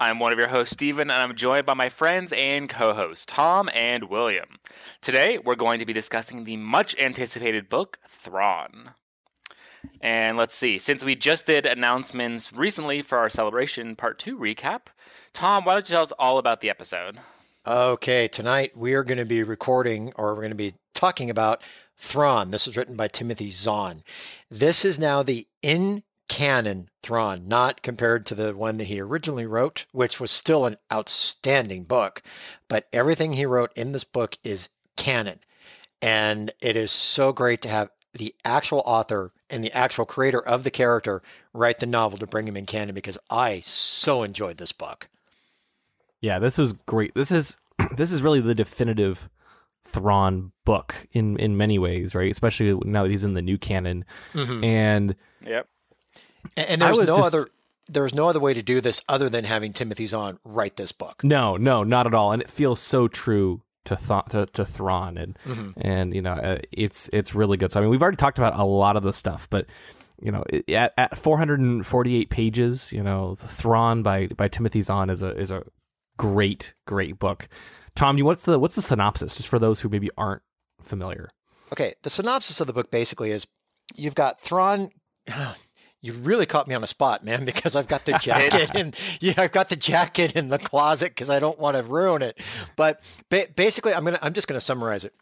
I'm one of your hosts, Stephen, and I'm joined by my friends and co hosts, Tom and William. Today, we're going to be discussing the much anticipated book, Thrawn. And let's see, since we just did announcements recently for our Celebration Part 2 recap, Tom, why don't you tell us all about the episode? Okay, tonight we are going to be recording or we're going to be talking about Thrawn. This is written by Timothy Zahn. This is now the in canon Thrawn, not compared to the one that he originally wrote, which was still an outstanding book. But everything he wrote in this book is canon. And it is so great to have the actual author and the actual creator of the character write the novel to bring him in canon because I so enjoyed this book. Yeah, this was great. This is this is really the definitive Thrawn book in in many ways, right? Especially now that he's in the new canon. Mhm. And Yep. And, and there's was no just- other there's no other way to do this other than having Timothy Zahn write this book. no, no, not at all. And it feels so true to Th- to, to Thrawn, and Mhm. and you know uh, it's it's really good. So I mean, we've already talked about a lot of the stuff, but you know, at, at 448 pages, you know, Thrawn by by Timothy Zahn is a is a great great book. Tom, you what's the what's the synopsis just for those who maybe aren't familiar? Okay, the synopsis of the book basically is you've got Thrawn. You really caught me on the spot, man, because I've got the jacket and yeah, I've got the jacket in the closet because I don't want to ruin it. But ba- basically, I'm gonna I'm just gonna summarize it.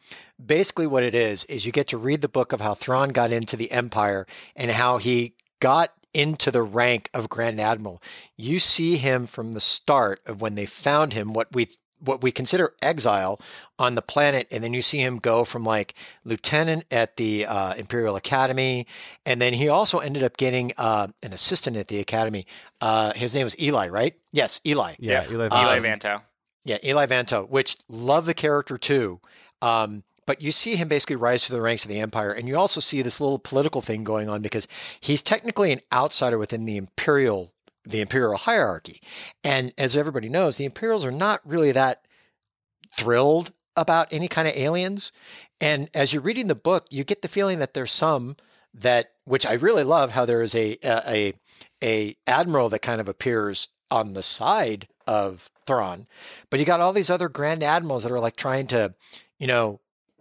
Basically, what it is is you get to read the book of how Thrawn got into the Empire and how he got into the rank of Grand Admiral. You see him from the start of when they found him, what we what we consider exile on the planet, and then you see him go from like lieutenant at the uh, Imperial Academy, and then he also ended up getting uh, an assistant at the Academy. Uh, his name was Eli, right? Yes, Eli. Yeah, Yep. Eli Eli Um, Vanto. Yeah, Eli Vanto, which love the character too. Um, but you see him basically rise through the ranks of the Empire, and you also see this little political thing going on because he's technically an outsider within the Imperial the Imperial hierarchy. And as everybody knows, the Imperials are not really that thrilled about any kind of aliens. And as you're reading the book, you get the feeling that there's some that, which I really love, how there is a a a, a admiral that kind of appears on the side of Thrawn, but you got all these other grand admirals that are like trying to, you know,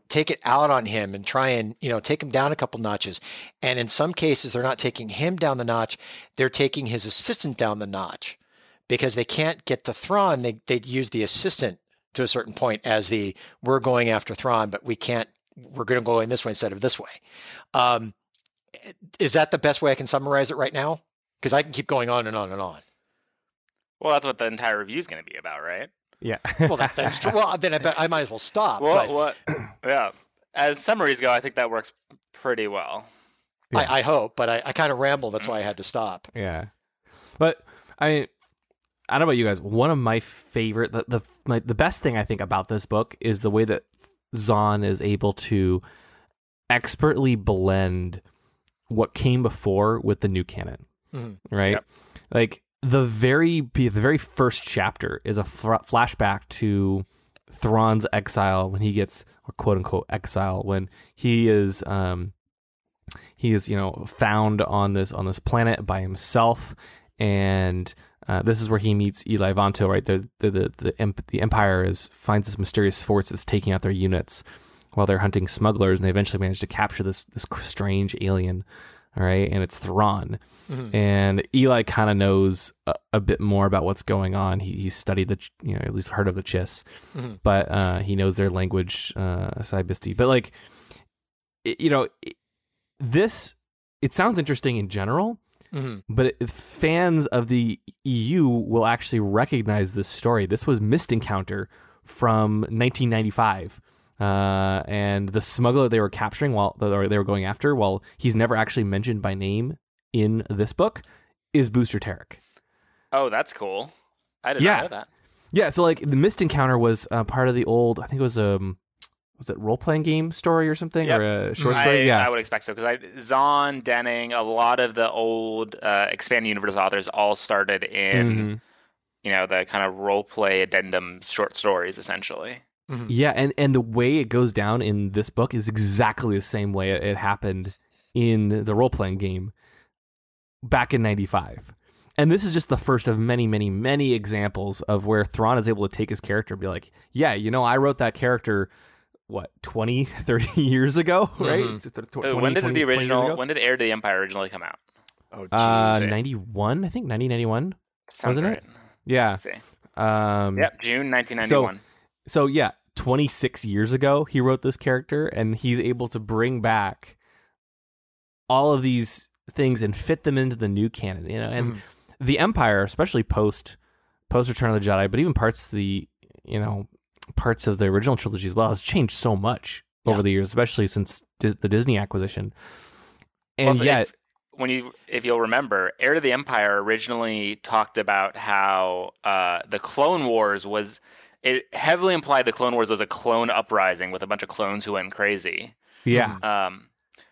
take it out on him and try and you know take him down a couple notches. And in some cases, they're not taking him down the notch; they're taking his assistant down the notch because they can't get to Thrawn. They they use the assistant to a certain point as the we're going after Thrawn, but we can't. We're going to go in this way instead of this way. Um, is that the best way I can summarize it right now? Because I can keep going on and on and on. Well, that's what the entire review is going to be about, right? Yeah. Well, that, that's true. Well, then I, bet I might as well stop. Well, but what? Yeah. As summaries go, I think that works pretty well. Yeah. I, I hope, but I, I kind of ramble. That's why I had to stop. Yeah, but I mean, I don't know about you guys. One of my favorite, the the my, the best thing I think about this book is the way that Zahn is able to expertly blend what came before with the new canon. Mhm. Right, Yep. like the very the very first chapter is a fr- flashback to Thrawn's exile when he gets or quote unquote exile when he is um he is you know found on this on this planet by himself. And uh, this is where he meets Eli Vanto right? The the the the, emp- the empire is finds this mysterious force that's taking out their units while they're hunting smugglers and they eventually manage to capture this this strange alien all right and it's Thrawn Mhm. and Eli kind of knows a, a bit more about what's going on he, he studied the you know at least heard of the Chiss Mhm. but uh, he knows their language uh, Sy Bisti but like it- you know it- this it sounds interesting in general Mhm. but it, fans of the EU will actually recognize this story. This was Mist Encounter from 1995, uh, and the smuggler they were capturing while or they were going after, while he's never actually mentioned by name in this book, is Booster Terrik. Oh, that's cool. I did Yeah. know that. Yeah, so like the Mist Encounter was uh, part of the old. I think it was um, was it role playing game story or something Yep. or a short I, story? yeah, I would expect so because I Zahn, Denning, a lot of the old uh, expanded universe authors all started in Mhm. you know the kind of role play addendum short stories essentially. Yeah, and and the way it goes down in this book is exactly the same way it, it happened in the role playing game back in '95. And this is just the first of many, many, many examples of where Thrawn is able to take his character and be like, yeah, you know, I wrote that character, what, 20, 30 years ago, right? Mhm. Tw- tw- Uh, 20, when did 20 the original when did Heir to the Empire originally come out? Oh, Uh, jeez. 91, I think 1991. Sounds Wasn't right. it? Yeah. Let's see. Um, Yep, June 1991. So yeah, 26 years ago he wrote this character and he's able to bring back all of these things and fit them into the new canon, you know. And Mhm. the Empire, especially post post Return of the Jedi, but even parts of the, you know, parts of the original trilogy as well has changed so much over the years, especially since Dis- the Disney acquisition. And if- yet, if, when you if you'll remember, Heir to the Empire originally talked about how uh, the Clone Wars was it heavily implied the Clone Wars was a clone uprising with a bunch of clones who went crazy. yeah, Um,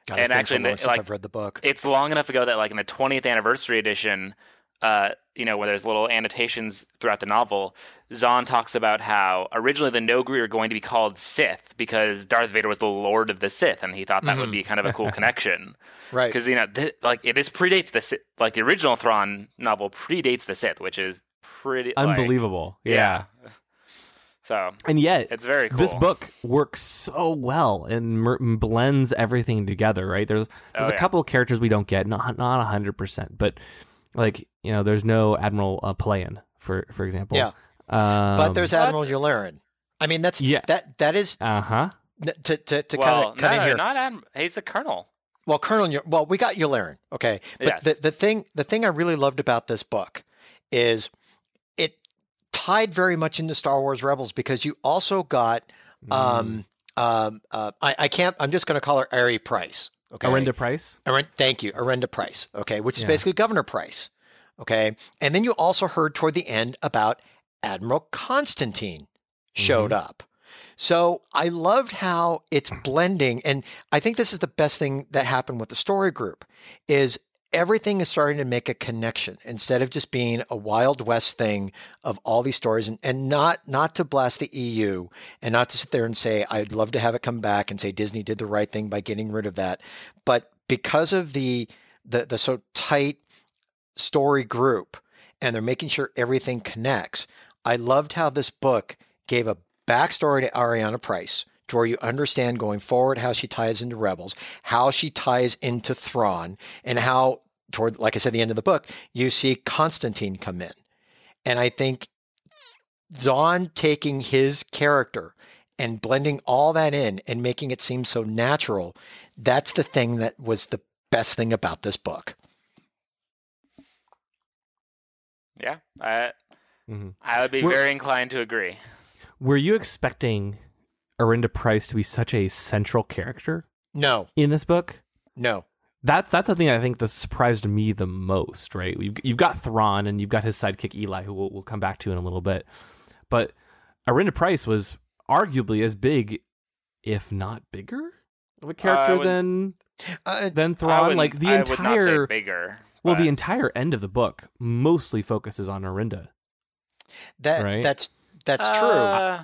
God, and actually, so the- since like- I've read the book. it's long enough ago that like in the 20th anniversary edition uh you know where there's little annotations throughout the novel Zahn talks about how originally the Noghri are going to be called Sith because Darth Vader was the Lord of the Sith and he thought that would Mhm. be kind of a cool connection right. because you know th- like it, this predates the Sith like the original Thrawn novel predates the Sith which is pretty like- unbelievable. yeah. yeah. So And yet, it's very cool this book works so well and mer- blends everything together right there's there's Oh, a yeah. couple of characters we don't get not not 100% but like you know there's no admiral uh, Pellaeon for for example Yeah. um, but there's What? Admiral Yularen. I mean, that's Yeah. that that is uh-huh n- to to, to well kind of cut no, in here. not Adm- he's a colonel Well, Colonel, Yu- well, we got Yularen, okay. But Yes. the, the thing, the thing I really loved about this book is it tied very much into Star Wars Rebels because you also got, Mm. um, um, uh, I, I can't, I'm just going to call her Ari Price, okay. Arihnda Price thank you, Arihnda Price, okay, which is Yeah. basically Governor Price, okay. And then you also heard toward the end about Admiral Constantine showed Mm-hmm. up. So I loved how it's blending, and I think this is the best thing that happened with the story group is everything is starting to make a connection instead of just being a wild west thing of all these stories and, and not not to blast the EU and not to sit there and say I'd love to have it come back and say Disney did the right thing by getting rid of that. But because of the the, the so tight story group and they're making sure everything connects I loved how this book gave a backstory to Ariana Price to where you understand going forward how she ties into Rebels, how she ties into Thrawn, and how toward like I said, the end of the book, you see Constantine come in. And I think Zahn taking his character and blending all that in and making it seem so natural, that's the thing that was the best thing about this book. yeah I Mhm. I would be We're- very inclined to agree were you expecting Arihnda Price to be such a central character No, in this book no. that's that's the thing I think that surprised me the most, right? You've, you've got Thrawn and you've got his sidekick Eli, who we'll, we'll come back to in a little bit. But Arihnda Price was arguably as big, if not bigger, of a character would- than Uh, than I Thrawn. wouldn't- Like the I would not say entire bigger well, but- the entire end of the book mostly focuses on Arihnda. that Right. that's that's true. Uh,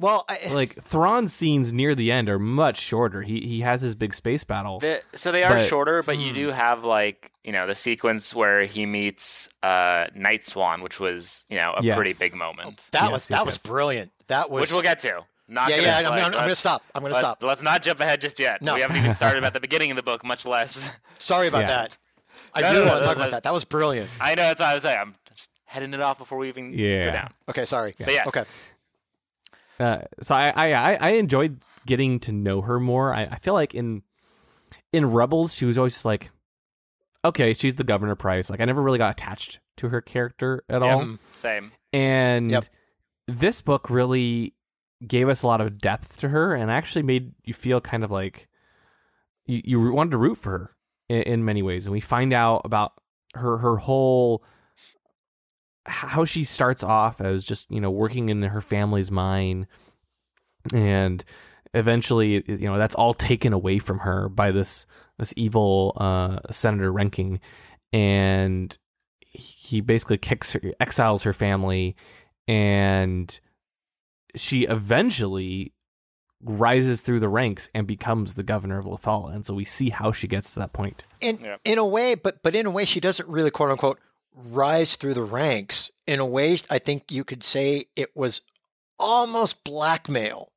Well, I, Like Thrawn's scenes near the end are much shorter. He he has his big space battle. The, so they are But- shorter, but you Hmm. do have like you know the sequence where he meets uh, Nightswan, which was you know a Yes. pretty big moment, that Yes, was yes, that was brilliant. That was which we'll get to. Not yeah, gonna, yeah. I'm, like, I'm, I'm gonna stop. I'm gonna let's, stop. Let's not jump ahead just yet. No. We haven't even started at the beginning of the book, much less. Sorry about Yeah. that. I No, do no, no, want to talk that's- about that. That was brilliant. I know that's what I was saying. I'm just heading it off before we even Yeah. go down. Okay, sorry. But yes. Okay. Uh, so I, I I I enjoyed getting to know her more. I, I feel like in in Rebels she was always just like, okay, she's the Governor Price. Like I never really got attached to her character at all. Mhm. Same. And Yep. this book really gave us a lot of depth to her, and actually made you feel kind of like you, you wanted to root for her in, in many ways. And we find out about her her whole how she starts off as just you know working in her family's mine, and eventually you know that's all taken away from her by this this evil uh, Senator Renking, and he basically kicks her, exiles her family, and she eventually rises through the ranks and becomes the governor of Lothal. And so we see how she gets to that point. In Yeah. in a way, but but in a way, she doesn't really quote unquote rise through the ranks. In a way, I think you could say it was almost blackmail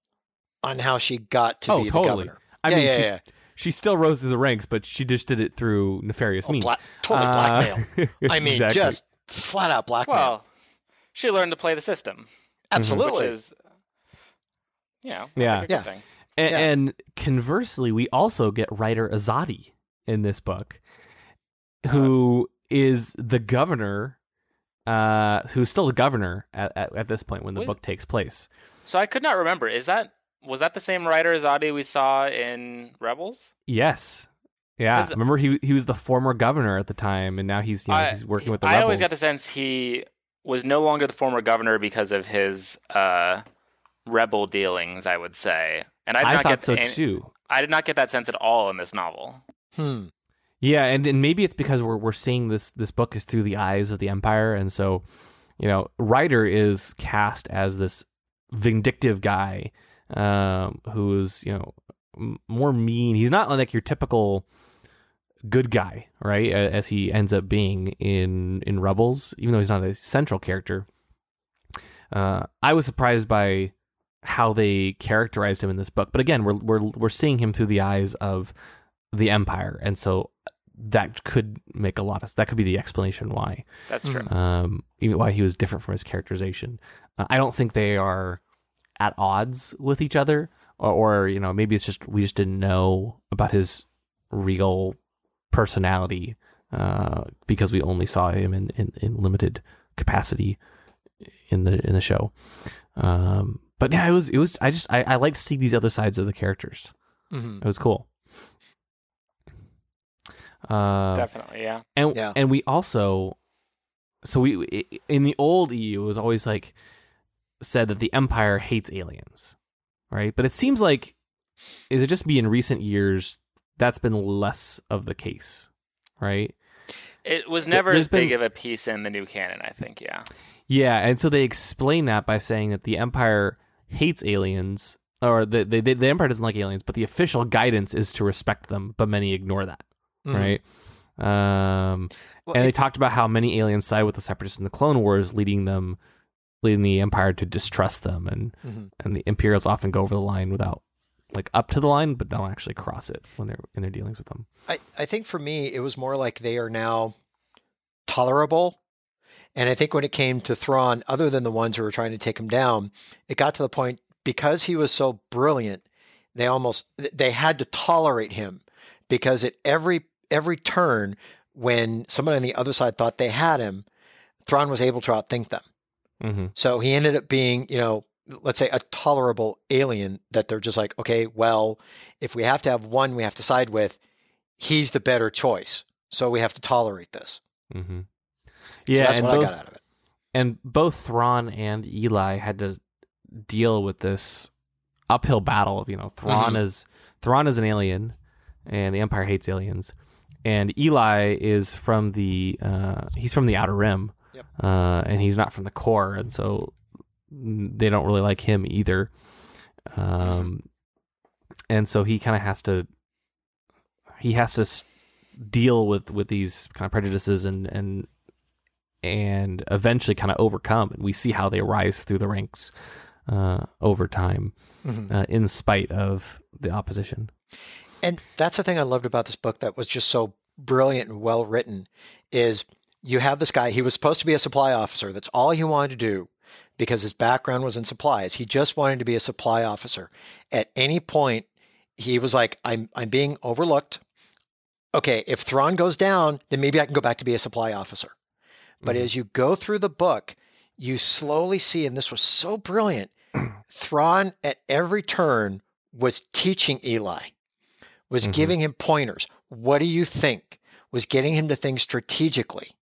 on how she got to Oh, be totally. the governor. I Yeah, mean, yeah, she's, yeah. she still rose through the ranks, but she just did it through nefarious Oh, means. bla- totally Uh, blackmail. I mean, exactly. just flat out blackmail. Well, she learned to play the system, mm-hmm. Mm-hmm. Absolutely. which is, you know, Yeah. like a good Yeah. thing. A- Yeah. And conversely, we also get Ryder Azadi in this book, uh-huh. who is the governor, uh, who's still the governor at, at, at this point when the Wait. book takes place. So I could not remember. Is that was that the same Ryder Azadi we saw in Rebels? Yes. Yeah. 'Cause- Remember, he he was the former governor at the time, and now he's you know, I- he's working with the Rebels. I rebels. always got the sense he was no longer the former governor because of his uh, rebel dealings. I would say, and I did I not thought get so any- too. I did not get that sense at all in this novel. hmm. Yeah, and, and maybe it's because we're we're seeing this this book is through the eyes of the Empire, and so you know, Ryder is cast as this vindictive guy um, who is you know m- more mean. He's not like your typical good guy, right? As he ends up being in in Rebels, even though he's not a central character. Uh, I was surprised by how they characterized him in this book, but again, we're we're we're seeing him through the eyes of the Empire, and so that could make a lot of that could be the explanation why That's true. um even why he was different from his characterization. Uh, i don't think they are at odds with each other or, or you know maybe it's just we just didn't know about his real personality uh because we only saw him in in, in limited capacity in the in the show. Um but yeah it was it was i just i, I like to see these other sides of the characters. Hmm it was cool uh Definitely, yeah. and Yeah. and we also so we in the old EU it was always like said that the empire hates aliens right but it seems like is it just me in recent years that's been less of the case right It was never there's as big been- of a piece in the new canon. I think, yeah. yeah and so they explain that by saying that the empire hates aliens or the, the, the empire doesn't like aliens but the official guidance is to respect them but many ignore that Mhm. right um Well, and they it- talked about how many aliens side with the separatists in the Clone Wars, leading them, leading the Empire to distrust them, and Mhm. and the Imperials often go over the line without, like, up to the line, but don't actually cross it when they're in their dealings with them. I, I think for me, it was more like they are now tolerable. And I think when it came to Thrawn, other than the ones who were trying to take him down, it got to the point because he was so brilliant, they almost they had to tolerate him because at every every turn when someone on the other side thought they had him, Thrawn was able to outthink them. Mm-hmm. So he ended up being, you know, let's say a tolerable alien that they're just like, okay, well, if we have to have one we have to side with, he's the better choice. So we have to tolerate this. Mm-hmm. So Yeah, that's and what both I got out of it. and both Thrawn and Eli had to deal with this uphill battle of you know Thrawn Mhm. is Thrawn is an alien, and the Empire hates aliens, and Eli is from the uh, he's from the Outer Rim, Yep. uh, and he's not from the core, and so they don't really like him either. Um, and so he kind of has to he has to deal with with these kind of prejudices and and and eventually kind of overcome and we see how they rise through the ranks uh, over time Mhm. uh, in spite of the opposition And that's the thing I loved about this book that was just so brilliant and well written is you have this guy, he was supposed to be a supply officer. That's all he wanted to do because his background was in supplies. He just wanted to be a supply officer. At any point, he was like, I'm I'm being overlooked. Okay, if Thrawn goes down, then maybe I can go back to be a supply officer. But Mhm. as you go through the book, you slowly see, and this was so brilliant, Thrawn at every turn was teaching Eli, was Mhm. giving him pointers. What do you think? Was getting him to think strategically.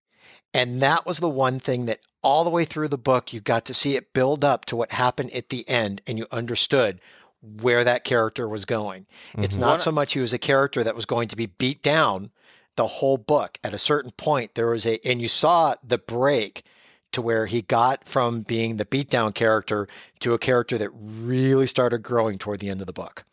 And that was the one thing that all the way through the book, you got to see it build up to what happened at the end, and you understood where that character was going. It's Mhm. not One- so much he was a character that was going to be beat down the whole book. At a certain point, there was a, and you saw the break to where he got from being the beatdown character to a character that really started growing toward the end of the book.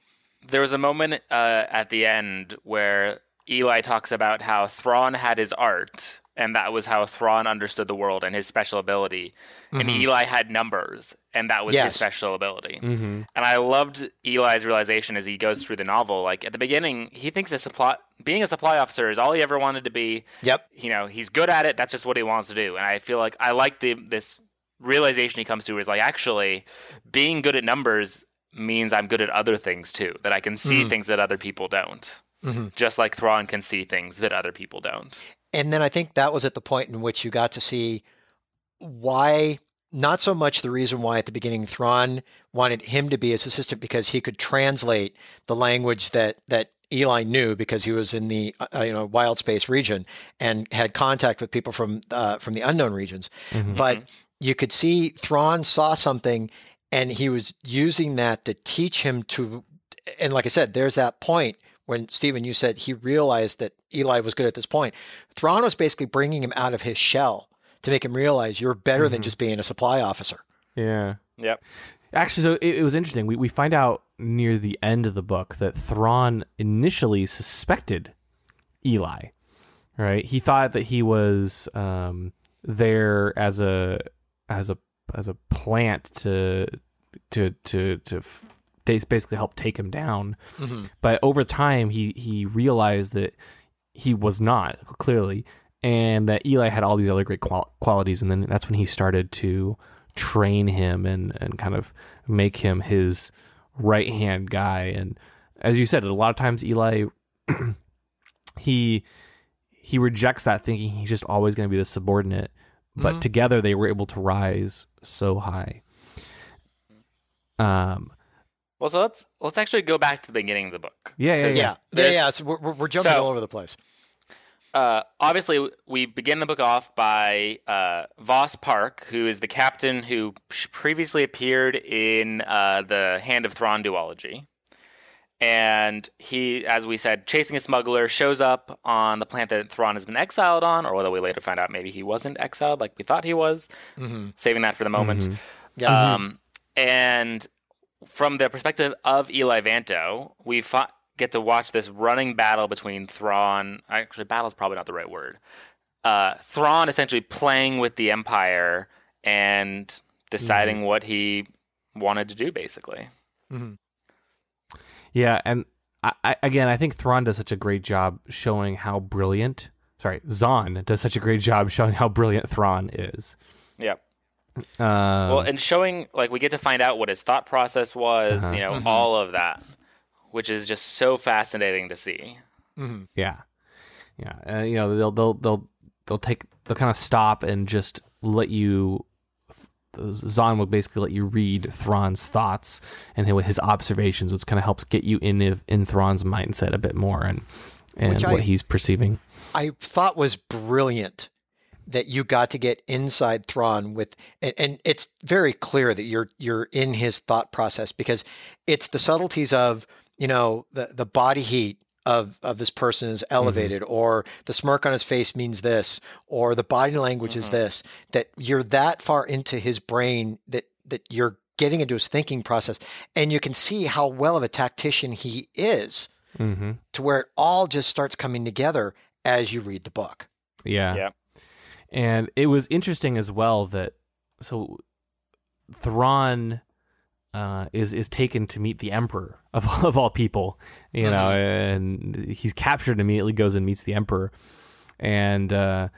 There was a moment uh, at the end where Eli talks about how Thrawn had his art, and that was how Thrawn understood the world and his special ability. And Mhm. Eli had numbers, and that was Yes. his special ability. Mm-hmm. And I loved Eli's realization as he goes through the novel. Like at the beginning, he thinks a supply being a supply officer is all he ever wanted to be. Yep. You know, he's good at it. That's just what he wants to do. And I feel like I like the this realization he comes to is like actually being good at numbers means I'm good at other things too. That I can see Mhm. things that other people don't. Mhm. Just like Thrawn can see things that other people don't. And then I think that was at the point in which you got to see why, not so much the reason why at the beginning Thrawn wanted him to be his assistant because he could translate the language that that Eli knew because he was in the uh, you know wild space region and had contact with people from uh, from the unknown regions. Mhm. But you could see Thrawn saw something and he was using that to teach him to and like I said, there's that point when Stephen, you said he realized that Eli was good at this point. Thrawn was basically bringing him out of his shell to make him realize you're better than Mhm. just being a supply officer. Yeah. Yep. Actually, so it, it was interesting. We we find out near the end of the book that Thrawn initially suspected Eli. Right? He thought that he was um, there as a as a as a plant to to to to f- they basically help take him down. Mm-hmm. But over time, he he realized that he was not clearly, and that Eli had all these other great qual- qualities, and then that's when he started to train him and and kind of make him his right hand guy. And as you said, a lot of times Eli he he rejects that thinking he's just always going to be the subordinate. But together they were able to rise so high. Um. Well, so let's let's actually go back to the beginning of the book. Yeah, yeah, Yeah, yeah. yeah, yeah. So we're, we're- we're jumping So- all over the place. uh, obviously, we begin the book off by uh, Voss Parck, who is the captain who previously appeared in uh, the Hand of Thrawn duology. And he, as we said, chasing a smuggler, shows up on the planet that Thrawn has been exiled on, or whether we later find out maybe he wasn't exiled like we thought he was. hmm Saving that for the moment. Mhm. Yeah. Um, and from the perspective of Eli Vanto, we fi- get to watch this running battle between Thrawn. Actually, battle is probably not the right word. Uh, Thrawn essentially playing with the Empire and deciding what he wanted to do, basically. Yeah, and I, I, again, I think Thrawn does such a great job showing how brilliant. Sorry, Zahn does such a great job showing how brilliant Thrawn is. Yeah. Um, well, and showing like we get to find out what his thought process was, Uh-huh. you know, all of that, which is just so fascinating to see. hmm yeah, yeah, uh, you know, they'll they'll they'll they'll take they'll kind of stop and just let you. Zahn will basically let you read Thrawn's thoughts and his- his observations, which kind of helps get you in in Thrawn's mindset a bit more and and Which what I- he's perceiving. I thought was brilliant that you got to get inside Thrawn with and, and it's very clear that you're you're in his thought process because it's the subtleties of, you know, the the body heat of of this person is elevated or the smirk on his face means this or the body language is Mhm. this that you're that far into his brain that that you're getting into his thinking process and you can see how well of a tactician he is hmm to where it all just starts coming together as you read the book. Yeah. Yeah. And it was interesting as well that so Thrawn uh, is is taken to meet the Emperor of of all people, you know, and he's captured and immediately goes and meets the Emperor, and uh,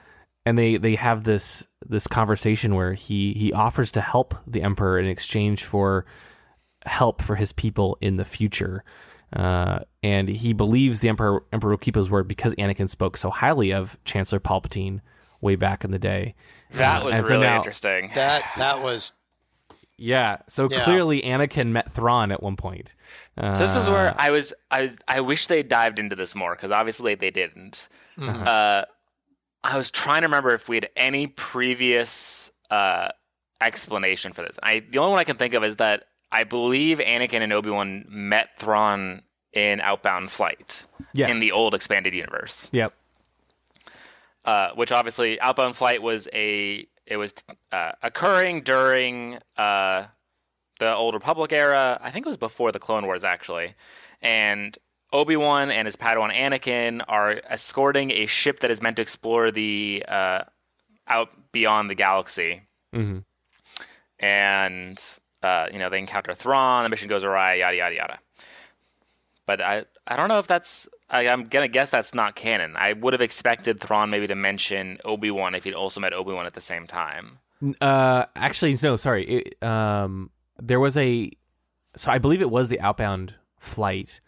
and they they have this this conversation where he he offers to help the Emperor in exchange for help for his people in the future. Uh, and he believes the emperor emperor will keep his word because Anakin spoke so highly of Chancellor Palpatine way back in the day. That Uh, was and so really now- interesting. That that was Yeah, so Yeah. clearly Anakin met Thrawn at one point. Uh, So this is where I was. I I wish they dived into this more because obviously they didn't. mhm. Uh, I was trying to remember if we had any previous uh, explanation for this. I the only one I can think of is that I believe Anakin and Obi Wan met Thrawn in Outbound Flight Yes. in the old expanded universe. Yep. uh, which obviously Outbound Flight was a it was uh, occurring during uh, the Old Republic era. I think it was before the Clone Wars actually, and Obi Wan and his Padawan Anakin are escorting a ship that is meant to explore the uh, out beyond the galaxy, hmm and uh, you know they encounter Thrawn. The mission goes awry. Yada yada yada. But I I don't know if that's I, I'm gonna guess that's not canon. I would have expected Thrawn maybe to mention Obi Wan if he'd also met Obi Wan at the same time. Uh, actually, no. Sorry. It, um, there was a. So I believe it was the outbound flight,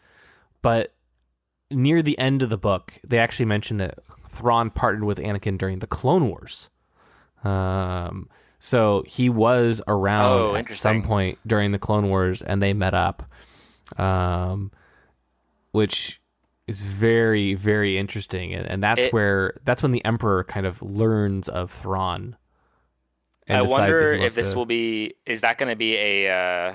but near the end of the book, they actually mentioned that Thrawn partnered with Anakin during the Clone Wars. Um, so he was around Oh, at some point during the Clone Wars, and they met up. Um, which is very very interesting, and, and that's It- where that's when the Emperor kind of learns of Thrawn. and I wonder he if this to- will be is that going to be a uh,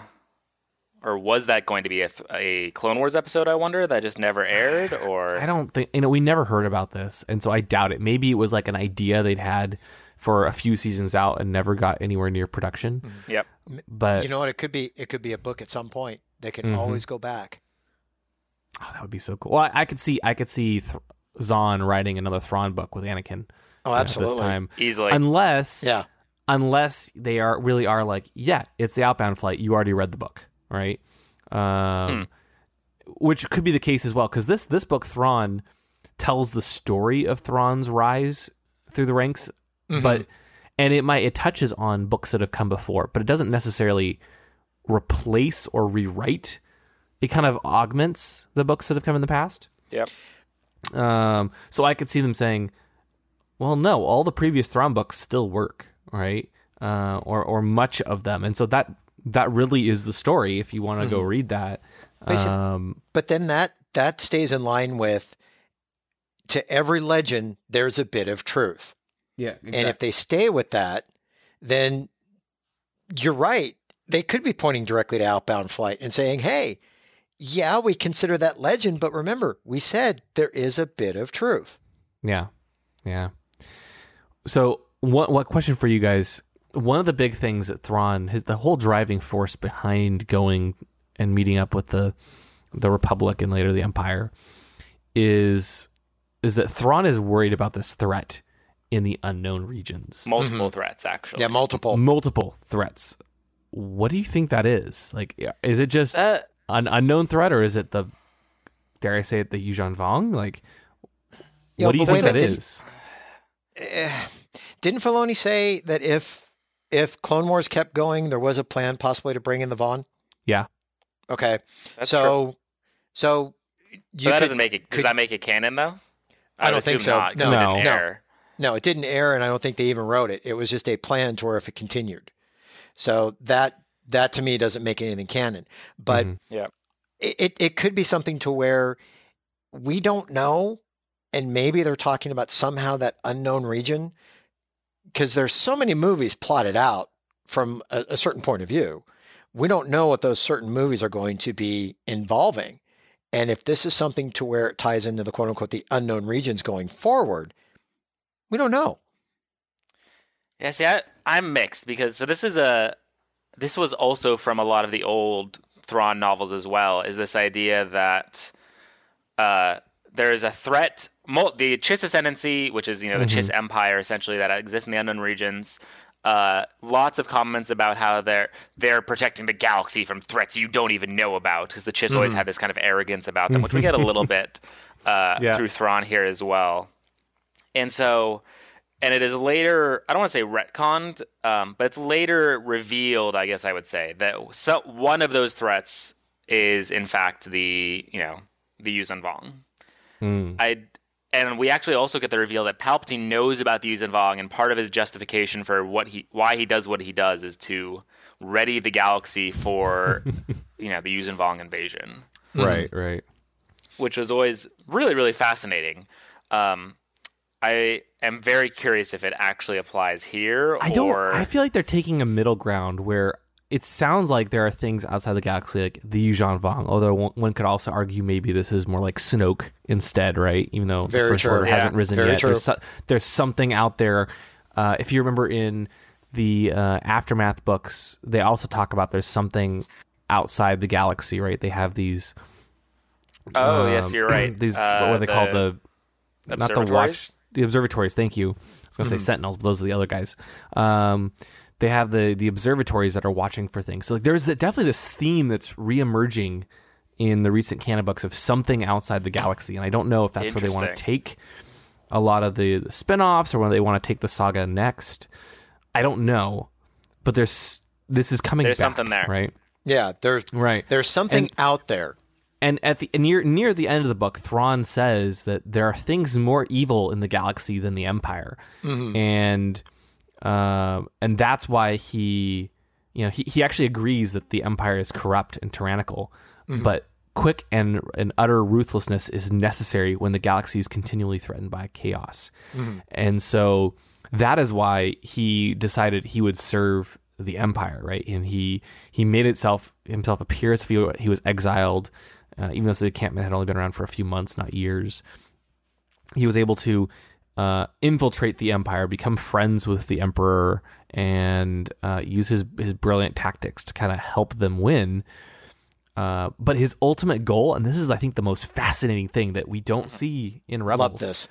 or was that going to be a, a Clone Wars episode? I wonder that just never aired, or I don't think you know. We never heard about this, and so I doubt it. Maybe it was like an idea they'd had for a few seasons out and never got anywhere near production. Yep. But You know what? It could be it could be a book at some point. They can Mhm. always go back. Oh, that would be so cool. Well, I, I could see I could see Th- Zahn writing another Thrawn book with Anakin. Oh, absolutely. This time, Easily. unless Yeah. unless they are really are like, yeah, it's the outbound flight. You already read the book, right? Um, Which could be the case as well, because this this book Thrawn tells the story of Thrawn's rise through the ranks, but and it might it touches on books that have come before, but it doesn't necessarily replace or rewrite. It kind of augments the books that have come in the past. yep. Um, so I could see them saying, "Well, no, all the previous Thrawn books still work, right? Uh, or or much of them." And so that that really is the story. If you want to go read that, um, But then that that stays in line with to every legend there's a bit of truth. yeah, And if they stay with that, then you're right. They could be pointing directly to outbound flight and saying, "Hey, yeah, we consider that legend, but remember, we said there is a bit of truth." Yeah, yeah. So, what what question for you guys? One of the big things that Thrawn, his, the whole driving force behind going and meeting up with the the Republic and later the Empire, is is that Thrawn is worried about this threat in the unknown regions. Multiple threats actually. Yeah, multiple. Multiple threats. What do you think that is? Like, is it just Uh, an unknown threat, or is it the dare I say it, the Yuuzhan Vong? Like, Yeah, what do you think wait a that minute. is? Eh, Didn't Filoni say that if if Clone Wars kept going, there was a plan possibly to bring in the Vong? Yeah. Okay. that's so true. so But you that could- doesn't make it. Does could- that make it canon though? I would don't think so. Not, 'cause No. it didn't No. air. No, it didn't air, and I don't think they even wrote it. It was just a plan to where if it continued. So that that to me doesn't make anything canon. But Mhm. Yeah. it, it it could be something to where we don't know, and maybe they're talking about somehow that unknown region because there's so many movies plotted out from a, a certain point of view. We don't know what those certain movies are going to be involving. And if this is something to where it ties into the quote unquote the unknown regions going forward, we don't know. Yeah, see, I, I'm mixed because so this is a this was also from a lot of the old Thrawn novels as well. Is this idea that uh, there is a threat, the Chiss ascendancy, which is you know the Chiss Empire essentially that exists in the unknown regions. Uh, lots of comments about how they're they're protecting the galaxy from threats you don't even know about because the Chiss always had this kind of arrogance about them, which we get a little bit uh, Yeah. through Thrawn here as well. And so, and it is later, I don't want to say retconned, um, but it's later revealed, I guess I would say, that so, one of those threats is, in fact, the, you know, the Yuuzhan Vong. Mm. I and we actually also get the reveal that Palpatine knows about the Yuuzhan Vong, and part of his justification for what he why he does what he does is to ready the galaxy for you know the Yuuzhan Vong invasion, Right, right. which was always really really fascinating. Um, I am very curious if it actually applies here. I don't. Or... I feel like they're taking a middle ground where it sounds like there are things outside the galaxy, like the Yuuzhan Vong. Although one- one could also argue maybe this is more like Snoke instead, right? Even though Very the First true. Order Yeah, hasn't risen very yet, there's so- there's something out there. Uh, if you remember in the uh, aftermath books, they also talk about there's something outside the galaxy, right? They have these. Oh yes, um, you're right. These Uh, what are they called? The not the watch observatories? The observatories thank you. I was going to Mm-hmm. say sentinels but those are the other guys. Um, they have the the observatories that are watching for things. So like there's the, definitely this theme that's reemerging in the recent canon books of something outside the galaxy and i don't know if that's where they want to take a lot of the, the spin-offs or whether they want to take the saga next. I don't know but there's this is coming There's back, something there. right? Yeah, there's right. there's something And- out there. And at the near near the end of the book, Thrawn says that there are things more evil in the galaxy than the Empire, mm-hmm. and um, and that's why he, you know, he, he actually agrees that the Empire is corrupt and tyrannical, mm-hmm. but quick and and utter ruthlessness is necessary when the galaxy is continually threatened by chaos, mm-hmm. and so that is why he decided he would serve the empire, right? And he he made itself himself appear as if he, he was exiled, uh, even though the encampment had only been around for a few months, not years. He was able to uh, infiltrate the empire, become friends with the emperor, and uh, use his his brilliant tactics to kind of help them win. Uh, but his ultimate goal, and this is, I think, the most fascinating thing that we don't see in Rebels. Love this.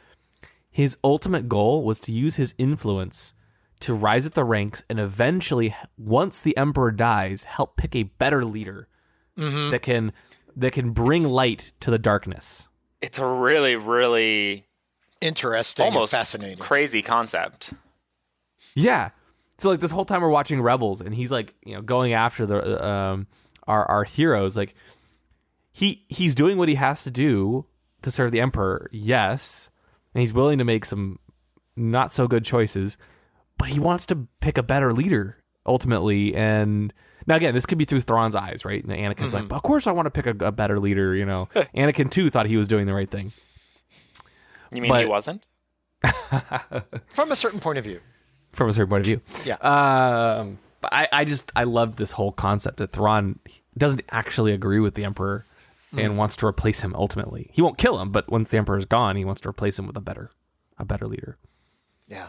His ultimate goal was to use his influence to rise at the ranks and eventually, once the emperor dies, help pick a better leader that can that can bring light to the darkness. It's a really, really Interesting, almost fascinating. crazy concept. Yeah. So like this whole time we're watching Rebels, and he's like, you know, going after the um our our heroes. Like he he's doing what he has to do to serve the Emperor. Yes, and he's willing to make some not so good choices, but he wants to pick a better leader ultimately. And now again, this could be through Thrawn's eyes, right? And Anakin's like, of course I want to pick a, a better leader. You know, Anakin too thought he was doing the right thing. You mean he wasn't? From a certain point of view. from a certain point of view. Yeah. Um, but I, I just I love this whole concept that Thrawn doesn't actually agree with the Emperor and wants to replace him ultimately. He won't kill him, but once the Emperor's gone, he wants to replace him with a better a better leader. Yeah.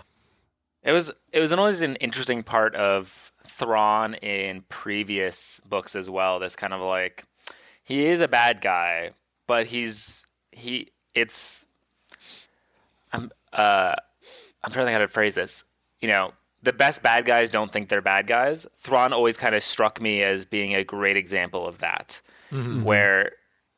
It was it was always an interesting part of Thrawn in previous books as well. This kind of like he is a bad guy, but he's he it's I'm uh I'm trying to think how to phrase this. You know, the best bad guys don't think they're bad guys. Thrawn always kind of struck me as being a great example of that, where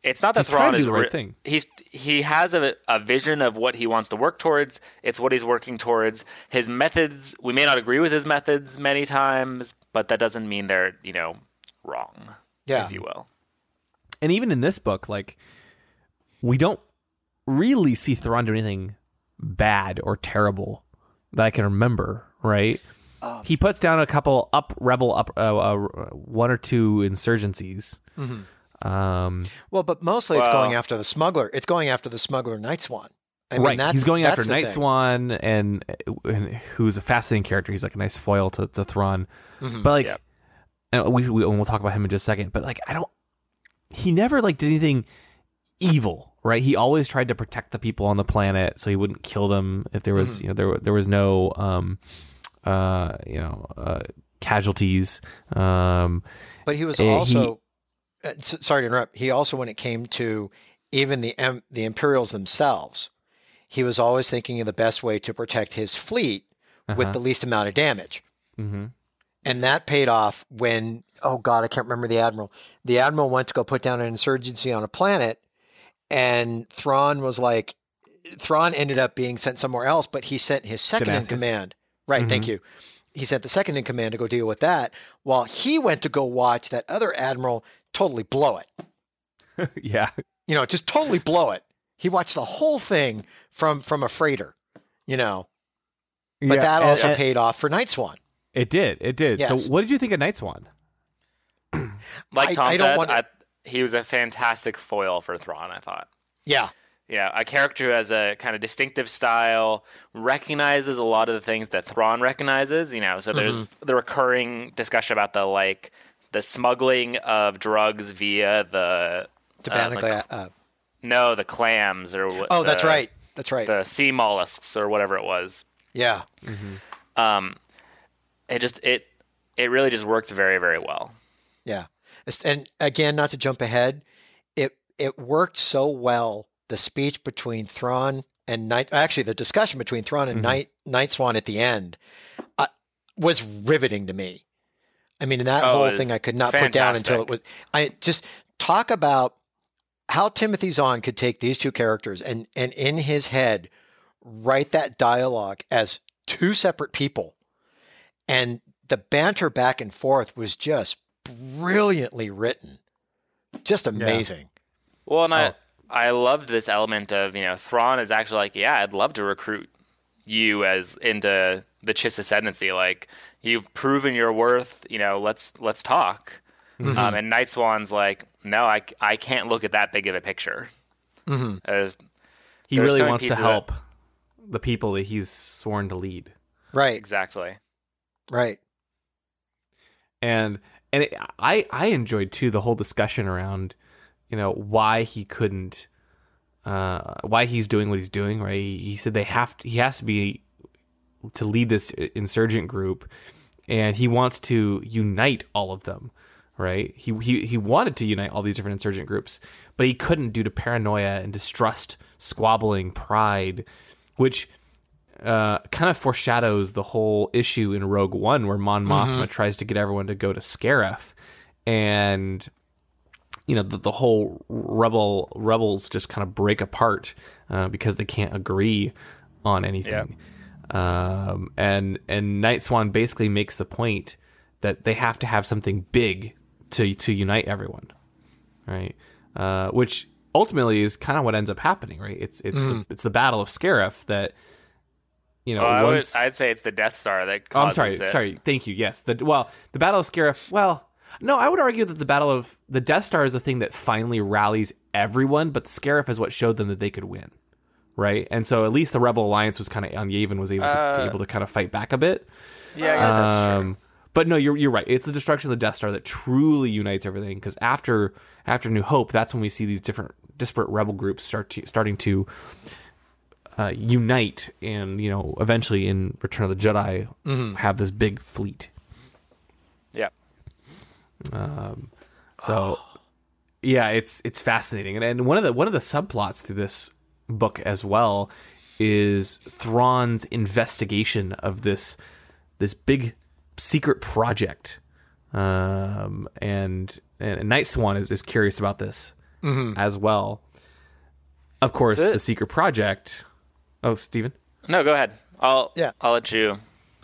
it's not that He's Thrawn to do is the right ri- thing. He's he has a, a vision of what he wants to work towards. It's what he's working towards. His methods, we may not agree with his methods many times, but that doesn't mean they're you know wrong, Yeah. if you will. And even in this book, like we don't really see Thrawn do anything bad or terrible that I can remember, right? he puts down a couple up rebel up uh, uh, one or two insurgencies. Um, Well, but mostly it's Well- going after the smuggler. It's going after the smuggler Nightswan. I mean, right. that's, He's going that's after the Night thing. Swan, and, and who's a fascinating character. He's like a nice foil to, to Thrawn. Mm-hmm. But like, Yep. and we, we and we'll talk about him in just a second. But like, I don't. He never like did anything evil, right? He always tried to protect the people on the planet, so he wouldn't kill them if there Mm-hmm. was, you know, there there was no, um, uh, you know, uh, casualties. Um, But he was he- also, uh, sorry to interrupt. He also, when it came to even the the Imperials themselves, he was always thinking of the best way to protect his fleet with Uh-huh. the least amount of damage. hmm And that paid off when, oh God, I can't remember the admiral. The admiral went to go put down an insurgency on a planet, and Thrawn was like, Thrawn ended up being sent somewhere else, but he sent his second Damascus. in command. Right, thank you. He sent the second in command to go deal with that, while he went to go watch that other admiral totally blow it. yeah, You know, just totally blow it. He watched the whole thing from from a freighter. You know, but Yeah, that also and paid off for Nightswan. It did. It did. Yes. So, what did you think of Nightswan? Like I- Tom I don't said, wanna- I, he was a fantastic foil for Thrawn. I thought. Yeah, Yeah, a character who has a kind of distinctive style, recognizes a lot of the things that Thrawn recognizes. You know, so there's mm-hmm. the recurring discussion about the like the smuggling of drugs via the To uh, Bannock- uh, no the clams or what? oh, that's right. That's right. The sea mollusks or whatever it was. yeah. Um, it just it it really just worked very very well. Yeah. And again, not to jump ahead, it it worked so well. The speech between Thrawn and Night, actually, the discussion between Thrawn and Mhm. Night Nightswan at the end, uh, was riveting to me. I mean, that Oh, whole thing I could not put down until it was. I just talk about how Timothy Zahn could take these two characters and and in his head write that dialogue as two separate people, and the banter back and forth was just brilliantly written, just amazing. Well, and Oh. I I loved this element of you know Thrawn is actually like yeah I'd love to recruit you as into the Chiss ascendancy like you've proven your worth you know let's let's talk. Um, and Nightswan's like no I, I can't look at that big of a picture. Hmm There's- He There's really wants to pieces of it. help the people that he's sworn to lead. Right, exactly. Right. and and it, I I enjoyed too the whole discussion around you know why he couldn't uh why he's doing what he's doing right? He, he said they have to, he has to be to lead this insurgent group and he wants to unite all of them right? He he he wanted to unite all these different insurgent groups but he couldn't due to paranoia and distrust squabbling pride which uh, kind of foreshadows the whole issue in Rogue One, where Mon Mothma tries to get everyone to go to Scarif, and you know the, the whole rebel rebels just kind of break apart uh, because they can't agree on anything. Um, and and Nightswan basically makes the point that they have to have something big to to unite everyone, right? Uh, which ultimately is kind of what ends up happening, right? It's it's the, it's the Battle of Scarif that you know well, I would, I'd say it's the Death Star that Oh, I'm sorry, it. sorry. Thank you. Yes. The well, the Battle of Scarif. Well, no, I would argue that the Battle of the Death Star is the thing that finally rallies everyone, but the Scarif is what showed them that they could win, right? And so at least the Rebel Alliance was kind of on Yavin was able to, Uh, able to kind of fight back a bit. yeah I guess that's true Um, But no, you're you're right. It's the destruction of the Death Star that truly unites everything. Because after after New Hope, that's when we see these different disparate rebel groups start to, starting to uh, unite, and you know, eventually in Return of the Jedi, have this big fleet. yeah So yeah, it's it's fascinating, and, and one of the one of the subplots through this book as well is Thrawn's investigation of this this big secret project, um, and and Nightswan is, is curious about this as well. Of course, the secret project. Oh, Steven? no go ahead I'll Yeah. I'll let you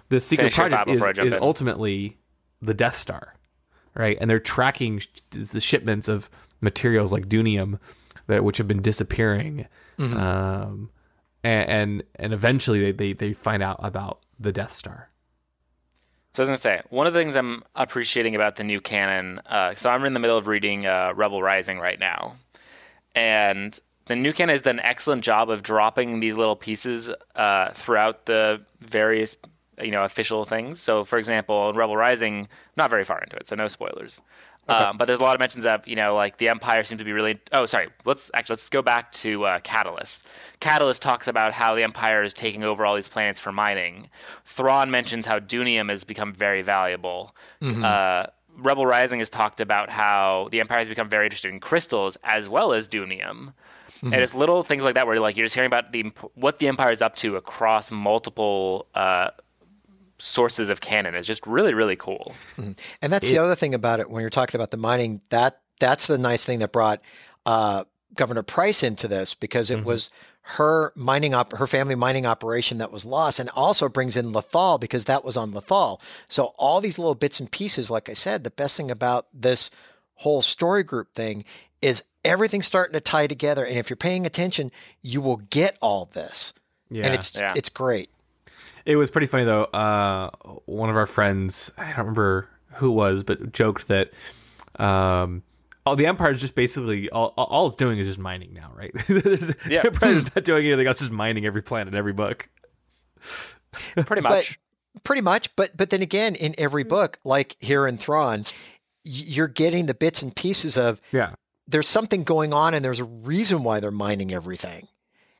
the secret Finish your thought project is, before I jump is in. ultimately the Death Star, right? And they're tracking sh- the shipments of materials like doonium that which have been disappearing, Mm-hmm. um, and, and and eventually they, they they find out about the Death Star. So I was gonna say one of the things I'm appreciating about the new canon. Uh, so I'm in the middle of reading uh, Rebel Rising right now, and the new canon has done an excellent job of dropping these little pieces uh, throughout the various, you know, official things. So, for example, in Rebel Rising, not very far into it, so no spoilers. Um, but there's a lot of mentions of, you know, like the Empire seems to be really. Oh, sorry. Let's actually let's go back to uh, Catalyst. Catalyst talks about how the Empire is taking over all these planets for mining. Thrawn mentions how Doonium has become very valuable. Uh, Rebel Rising has talked about how the Empire has become very interested in crystals as well as Doonium. And it's little things like that where like you're just hearing about the what the Empire is up to across multiple uh, sources of canon. is just really really cool. And that's the other thing about it when you're talking about the mining. That that's the nice thing that brought uh, Governor Price into this because it was her mining op her family mining operation that was lost, and also brings in Lothal because that was on Lothal. So all these little bits and pieces, like I said, the best thing about this whole story group thing is everything's starting to tie together, and if you're paying attention, you will get all this, Yeah, and it's Yeah. it's great. It was pretty funny though. Uh, one of our friends, I don't remember who it was, but joked that um, all the Empire is just basically all, all- all it's doing is just mining now, right? Yeah. the Empire's not doing anything else, just mining every planet, every book. Pretty much. Pretty much, but but then again, in every book, like here in Thrawn, you're getting the bits and pieces of Yeah. there's something going on and there's a reason why they're mining everything.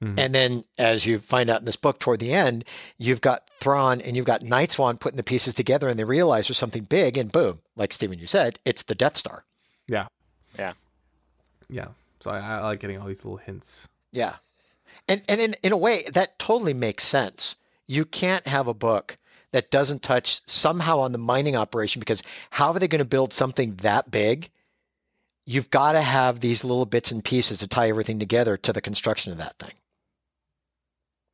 Mhm. And then, as you find out in this book toward the end, you've got Thrawn and you've got Nightswan putting the pieces together and they realize there's something big, and boom, like Stephen, you said, it's the Death Star. Yeah. Yeah. Yeah. So I, I like getting all these little hints. Yeah. And and in, in a way, that totally makes sense. You can't have a book that doesn't touch somehow on the mining operation because how are they going to build something that big? You've got to have these little bits and pieces to tie everything together to the construction of that thing.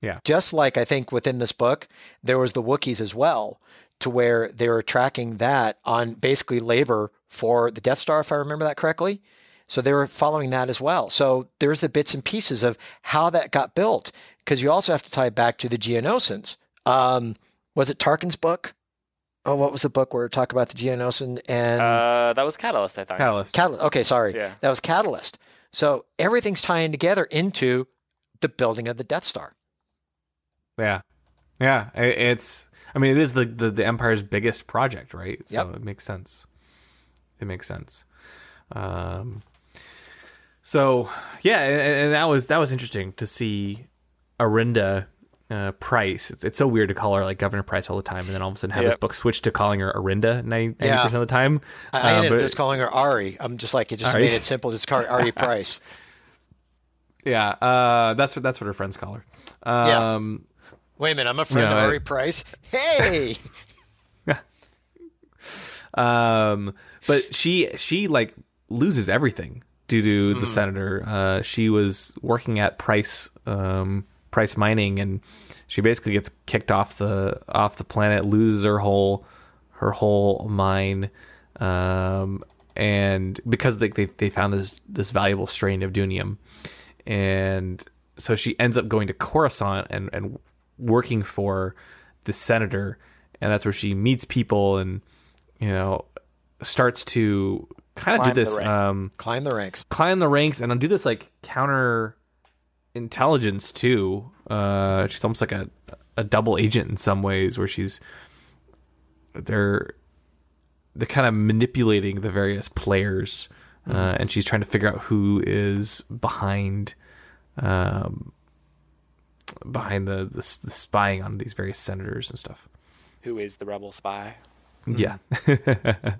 Yeah. Just like I think within this book, there was the Wookiees as well, to where they were tracking that on basically labor for the Death Star, if I remember that correctly. So they were following that as well. So there's the bits and pieces of how that got built, because you also have to tie it back to the Geonosians. Um, was it Tarkin's book? Oh, what was the book where it talked about the Geonosin and Uh, that was Catalyst, I thought. Catalyst. Catalyst? Okay, sorry, Yeah. that was Catalyst. So everything's tying together into the building of the Death Star. Yeah, yeah. It's. I mean, it is the the, the Empire's biggest project, right? So Yep. it makes sense. It makes sense. Um. So yeah, and, and that was that was interesting to see Arihnda uh, Price. It's, it's so weird to call her like Governor Price all the time, and then all of a sudden have this book switch to calling her Arihnda 90 Yeah. percent of the time. I, I Uh, ended up just calling her Ari. I'm just like it just Ari? made it simple. Just call her Ari Price. yeah, uh, that's what that's what her friends call her. Yeah. Wait a minute, I'm a friend Yeah, of Ari Price. Hey, um but she she like loses everything due to the senator. Uh she was working at price um price mining and she basically gets kicked off the off the planet loses her whole her whole mine um and because they they, they found this this valuable strain of doonium. And so she ends up going to Coruscant and and working for the senator and that's where she meets people and you know starts to kind of Climb do the this ranks. um climb the ranks. climb the ranks and do this like counter intelligence too uh she's almost like a a double agent in some ways where she's they're they're kind of manipulating the various players uh, and she's trying to figure out who is behind um behind the, the the spying on these various senators and stuff Who is the rebel spy? yeah.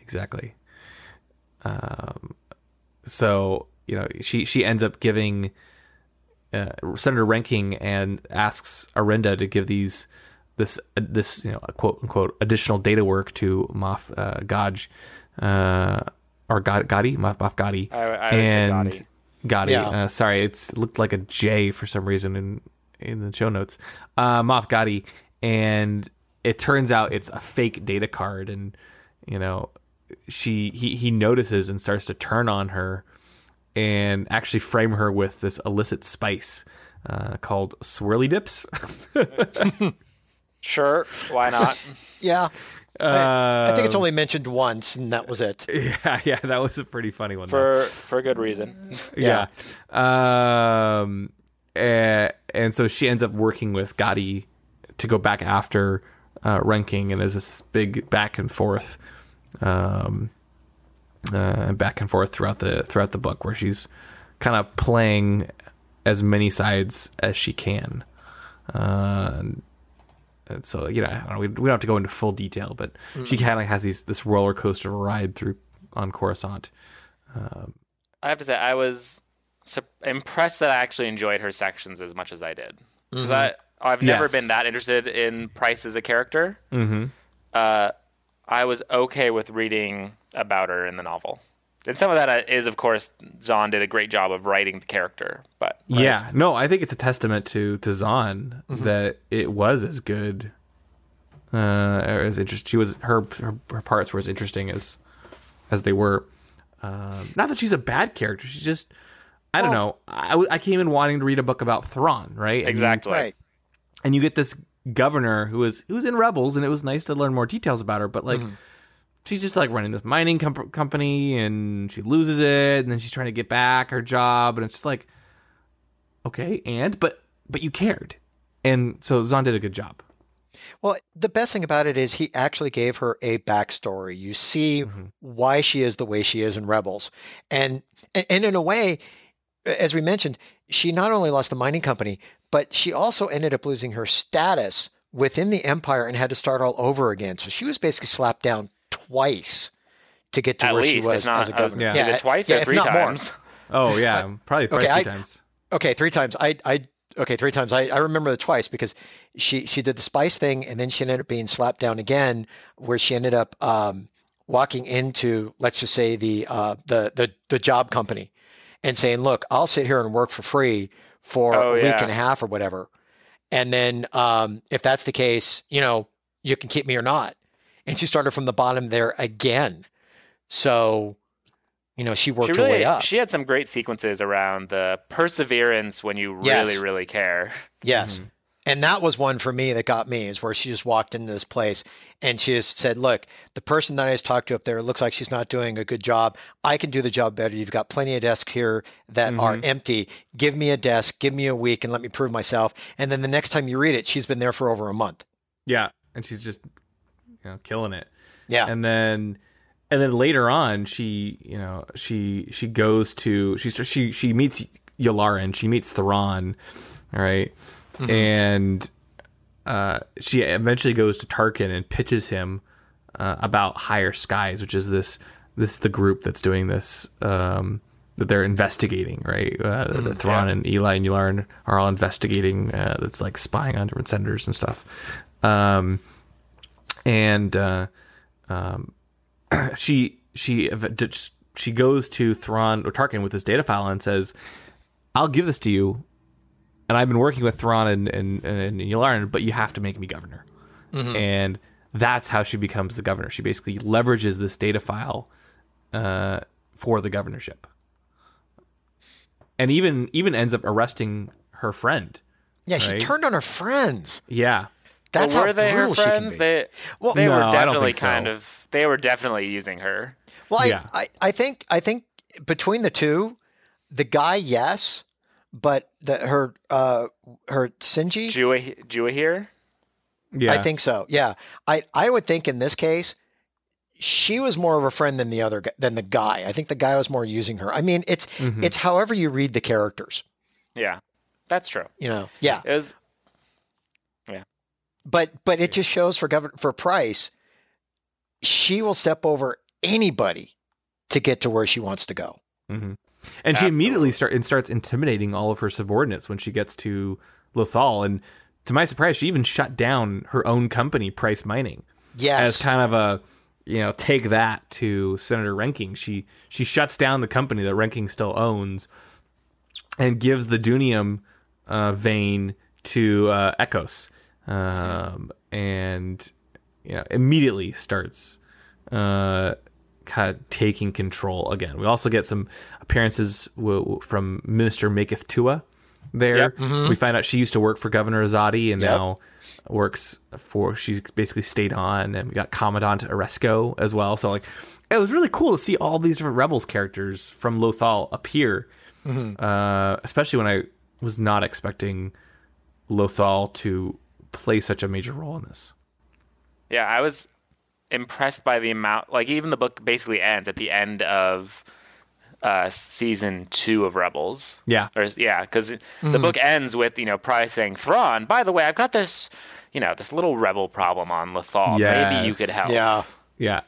exactly. Um, so you know, she she ends up giving uh, Senator Renking and asks Arihnda to give these this uh, this you know quote unquote additional data work to Moff uh, Gaj uh, or God, Ghadi Moff, Moff Ghadi I- I would say and Ghadi. Ghadi. Yeah. Uh, sorry, it's it looked like a J for some reason in in the show notes. Uh, Moff Ghadi, and it turns out it's a fake data card, and you know she he he notices and starts to turn on her, and actually frame her with this illicit spice uh, called swirly dips. Sure, why not? Yeah, I, I think it's Um, only mentioned once, and that was it. yeah, yeah, that was a pretty funny one. for though. for good reason. yeah. Um, and, and so she ends up working with Ghadi to go back after uh, Renking, and there's this big back and forth, um, uh, back and forth throughout the throughout the book, where she's kind of playing as many sides as she can. Uh, and, and so you know, I don't know, we, we don't have to go into full detail, but she kind of has these this roller coaster ride through on Coruscant. I have to say, I was su- impressed that I actually enjoyed her sections as much as I did. Because I I've never Yes. been that interested in Price as a character. Mm-hmm. Uh, I was okay with reading about her in the novel. And some of that uh, of course, Zahn did a great job of writing the character. But Yeah, no, I think it's a testament to to Zahn that it was as good, uh, as interesting. She was her, her her parts were as interesting as as they were. Um, not that she's a bad character. She's just I don't know. I, I came in wanting to read a book about Thrawn, right? And exactly. Right. and you get this governor who was who was in Rebels, and it was nice to learn more details about her. But like, she's just like running this mining com- company and she loses it and then she's trying to get back her job and it's just like okay and but but you cared and so Zahn did a good job Well, the best thing about it is he actually gave her a backstory. You see Mhm. why she is the way she is in Rebels, and, and in a way, as we mentioned, she not only lost the mining company, but she also ended up losing her status within the Empire and had to start all over again. So she was basically slapped down twice to get to At where least, she was not, as a I was- governor. Yeah. is it twice yeah, or three not more. times? oh yeah probably, probably Okay, three I- times Okay, three times. I I okay, three times. I, I remember the twice because she she did the spice thing and then she ended up being slapped down again, where she ended up um, walking into let's just say the uh, the the the job company and saying, "Look, I'll sit here and work for free for Oh, a week and a half or whatever, and then um, if that's the case, you know, you can keep me or not." And she started from the bottom there again, so. You know, she worked She her way up. she had some great sequences around the perseverance when you really Yes. really care. Yes. Mhm. And that was one for me that got me is where she just walked into this place and she just said, Look, the person that I just talked to up there looks like she's not doing a good job. I can do the job better. You've got plenty of desks here that are Mhm. empty. Give me a desk, give me a week, and let me prove myself. And then the next time you read it, she's been there for over a month. yeah and she's just you know killing it. Yeah. and then and then later on she you know she she goes to she she she meets Yularen she meets Thrawn all right? and uh she eventually goes to Tarkin and pitches him uh, about higher skies which is this this the group that's doing this um that they're investigating right? Uh, the Thrawn and Eli and Yularen are all investigating uh, that's like spying on different senators and stuff. Um and uh she she she goes to Thrawn or Tarkin with this data file and says, "I'll give this to you, and I've been working with Thrawn and and, and Yularen, but you have to make me governor." And that's how she becomes the governor. She basically leverages this data file uh, for the governorship, and even even ends up arresting her friend. yeah, she turned on her friends. Yeah, That's But were how they her brutal she can friends? be. They Well- they No, were definitely think so. kind of they were definitely using her. Well, I, Yeah. I, I think I think between the two, the guy, yes, but the her uh her Sinji, Jua Jua here. yeah. I think so. Yeah, I I would think in this case, she was more of a friend than the other gu- than the guy. I think the guy was more using her. I mean, it's Mhm. it's however you read the characters. Yeah, that's true. You know, yeah. It was But but it just shows for governor for Price, she will step over anybody to get to where she wants to go. hmm And she immediately start and starts intimidating all of her subordinates when she gets to Lothal. And to my surprise, she even shut down her own company, Price Mining, Yes. as kind of a you know take that to Senator Renking. She she shuts down the company that Renking still owns, and gives the Doonium uh, vein to uh, Echos, um, and you know immediately starts uh, kind of taking control again. We also get some appearances w- w- from Minister Maketh Tua. There, Yep. Mm-hmm. we find out she used to work for Governor Azadi and Yep. now works for. She basically stayed on, and we got Commandant Aresko as well. So like, it was really cool to see all these different Rebels characters from Lothal appear, Mm-hmm. uh, especially when I was not expecting Lothal to play such a major role in this. yeah. I was impressed by the amount. Like even the book basically ends at the end of uh, season two of Rebels. Yeah, Or yeah, because Mm-hmm. the book ends with you know Price saying, "Thrawn, by the way, I've got this, you know, this little rebel problem on Lothal. Maybe you could help." yeah. Yeah.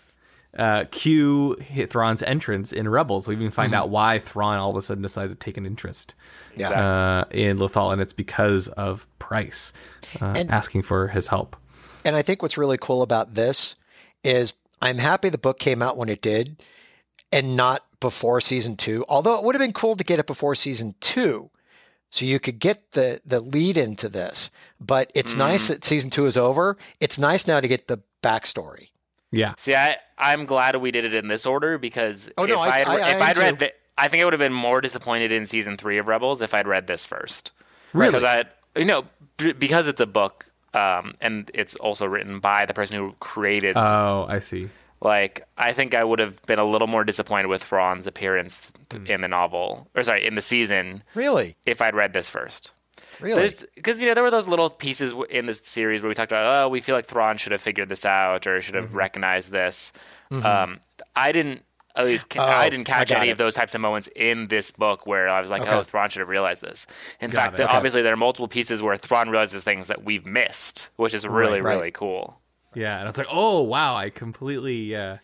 Uh, Q hit Thrawn's entrance in Rebels. We even find out why Thrawn all of a sudden decided to take an interest Yeah. uh, in Lothal, and it's because of Price uh, And- asking for his help. And I think what's really cool about this is I'm happy the book came out when it did and not before season two. Although it would have been cool to get it before season two. So you could get the the lead into this. But it's nice that season two is over. It's nice now to get the backstory. Yeah. See, I I'm glad we did it in this order because Oh, if no, I- I'd, I- I if am I'd read too. the, I think I would have been more disappointed in season three of Rebels if I'd read this first. Really? Because I, you know, b- because it's a book, um, and it's also written by the person who created Oh, I see. Like, I think I would have been a little more disappointed with Thrawn's appearance Hmm. in the novel, or sorry, in the season, Really? if I'd read this first. Really? Because you know there were those little pieces in this series where we talked about, oh, we feel like Thrawn should have figured this out or should have Mm-hmm. recognized this. Um, I didn't. At least ca- I Oh, didn't catch got any it. of those types of moments in this book where I was like, Okay. "Oh, Thrawn should have realized this." In Got fact, it. Okay. obviously there are multiple pieces where Thrawn realizes things that we've missed, which is really, Right. really cool. Yeah, and it's like, oh wow, I completely uh,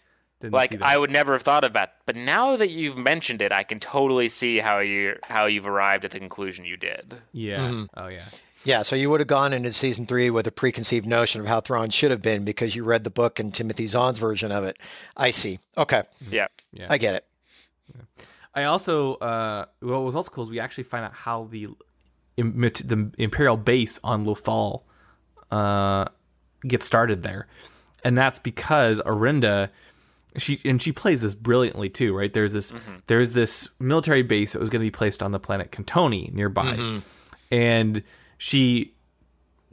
didn't see Like that. I would never have thought of that, but now that you've mentioned it, I can totally see how you how you've arrived at the conclusion you did. yeah. Mm-hmm. Oh yeah. Yeah, so you would have gone into season three with a preconceived notion of how Thrawn should have been because you read the book and Timothy Zahn's version of it. I see. Okay, Yeah. Yeah. I get it. I also uh, what was also cool is we actually find out how the the imperial base on Lothal uh, gets started there, and that's because Arihnda she and she plays this brilliantly too, right? There's this there's this military base that was going to be placed on the planet Cantoni nearby, and she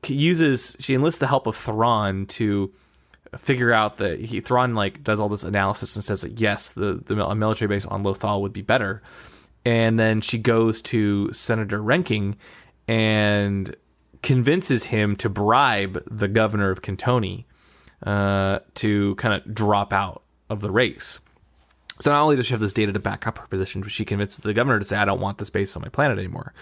uses she enlists the help of Thrawn to figure out that he Thrawn like does all this analysis and says that yes, the the a military base on Lothal would be better, and then she goes to Senator Renking and convinces him to bribe the governor of Cantoni uh, to kind of drop out of the race. So not only does she have this data to back up her position, but she convinces the governor to say, "I don't want this base on my planet anymore."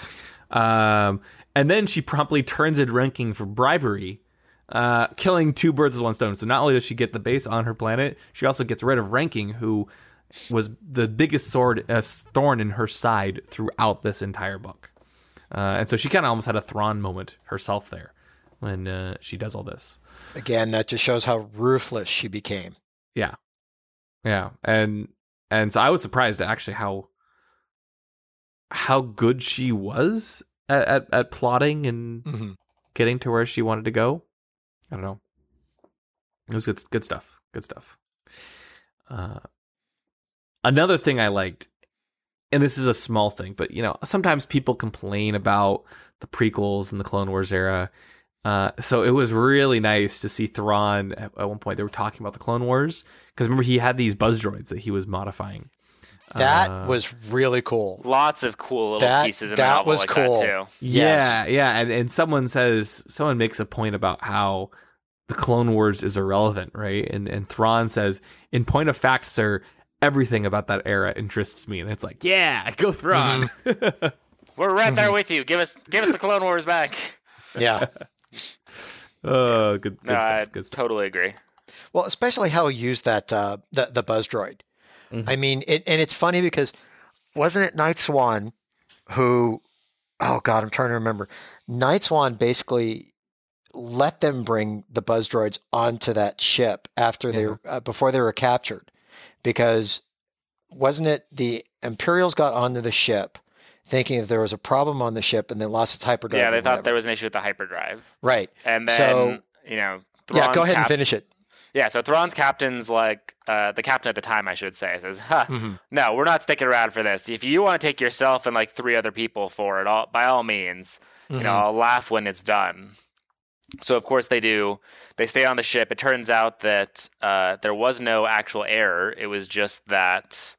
Um, and then she promptly turns in Renking for bribery, uh, killing two birds with one stone. So not only does she get the base on her planet, she also gets rid of Renking, who was the biggest sword uh, thorn in her side throughout this entire book. Uh, and so she kind of almost had a Thrawn moment herself there when uh, she does all this. Again, that just shows how ruthless she became. Yeah, yeah, and and so I was surprised at actually how how good she was at at, at plotting and hmm getting to where she wanted to go. I don't know. It was good good stuff. Good stuff. Uh, another thing I liked, and this is a small thing, but you know, sometimes people complain about the prequels and the Clone Wars era. Uh, so it was really nice to see Thrawn at, at one point. They were talking about the Clone Wars because remember he had these buzz droids that he was modifying. That Uh, was really cool. Lots of cool little That- pieces in the that novel was like cool. that too. Yeah, yeah, and and someone says someone makes a point about how the Clone Wars is irrelevant, right? And and Thrawn says, in point of fact, sir, everything about that era interests me, and it's like, yeah, go Thrawn. We're right Mm-hmm. there with you. Give us give us the Clone Wars back. Yeah. oh, good, good No, I stuff. Good stuff. totally agree. Well, especially how he used that uh, the the buzz droid. I mean, it, and it's funny because wasn't it Nightswan who? Oh God, I'm trying to remember. Nightswan basically let them bring the buzz droids onto that ship after they Yeah. uh, before they were captured, because wasn't it the Imperials got onto the ship thinking that there was a problem on the ship and they lost its hyperdrive. Yeah, they thought whatever. there was an issue with the hyperdrive, right. and then So- you know, yeah, go ahead and finish it. Yeah, so Thrawn's captain's like uh, the captain at the time, I should say, says, huh, Mhm. "No, we're not sticking around for this. If you want to take yourself and like three other people for it, all by all means, you know, Mhm. I'll laugh when it's done." So of course they do. They stay on the ship. It turns out that uh, there was no actual error. It was just that.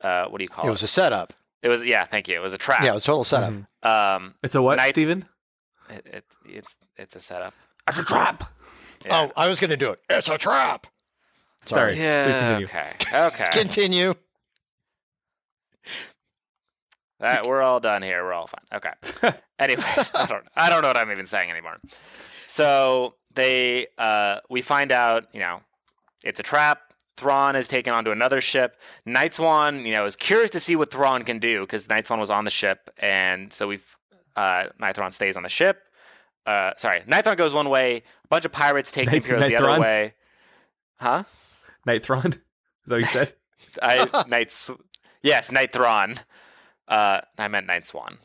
Uh, what do you call it? It was a setup. It was yeah. Thank you. It was a trap. Yeah, it was a total setup. Mhm. Um, It's a what, Knights- Steven? it, it, it's it's a setup. It's a trap. Yeah. Oh, I was going to do it. It's a trap. Sorry. Please Yeah. continue. Okay. Okay. Continue. That, we're all done here. We're all fine. Okay. anyway, I don't I don't know what I'm even saying anymore. So they uh we find out, you know, it's a trap. Thrawn is taken onto another ship. Nightswan, you know, is curious to see what Thrawn can do because Nightswan was on the ship, and so we've uh Night Thrawn stays on the ship. Uh, sorry, Night Thrawn goes one way. A bunch of pirates take the Night- Imperials the Night other way. Huh? Night Thrawn. Is that what you said? I Night Yes, Night Thrawn. Uh, I meant Nightswan.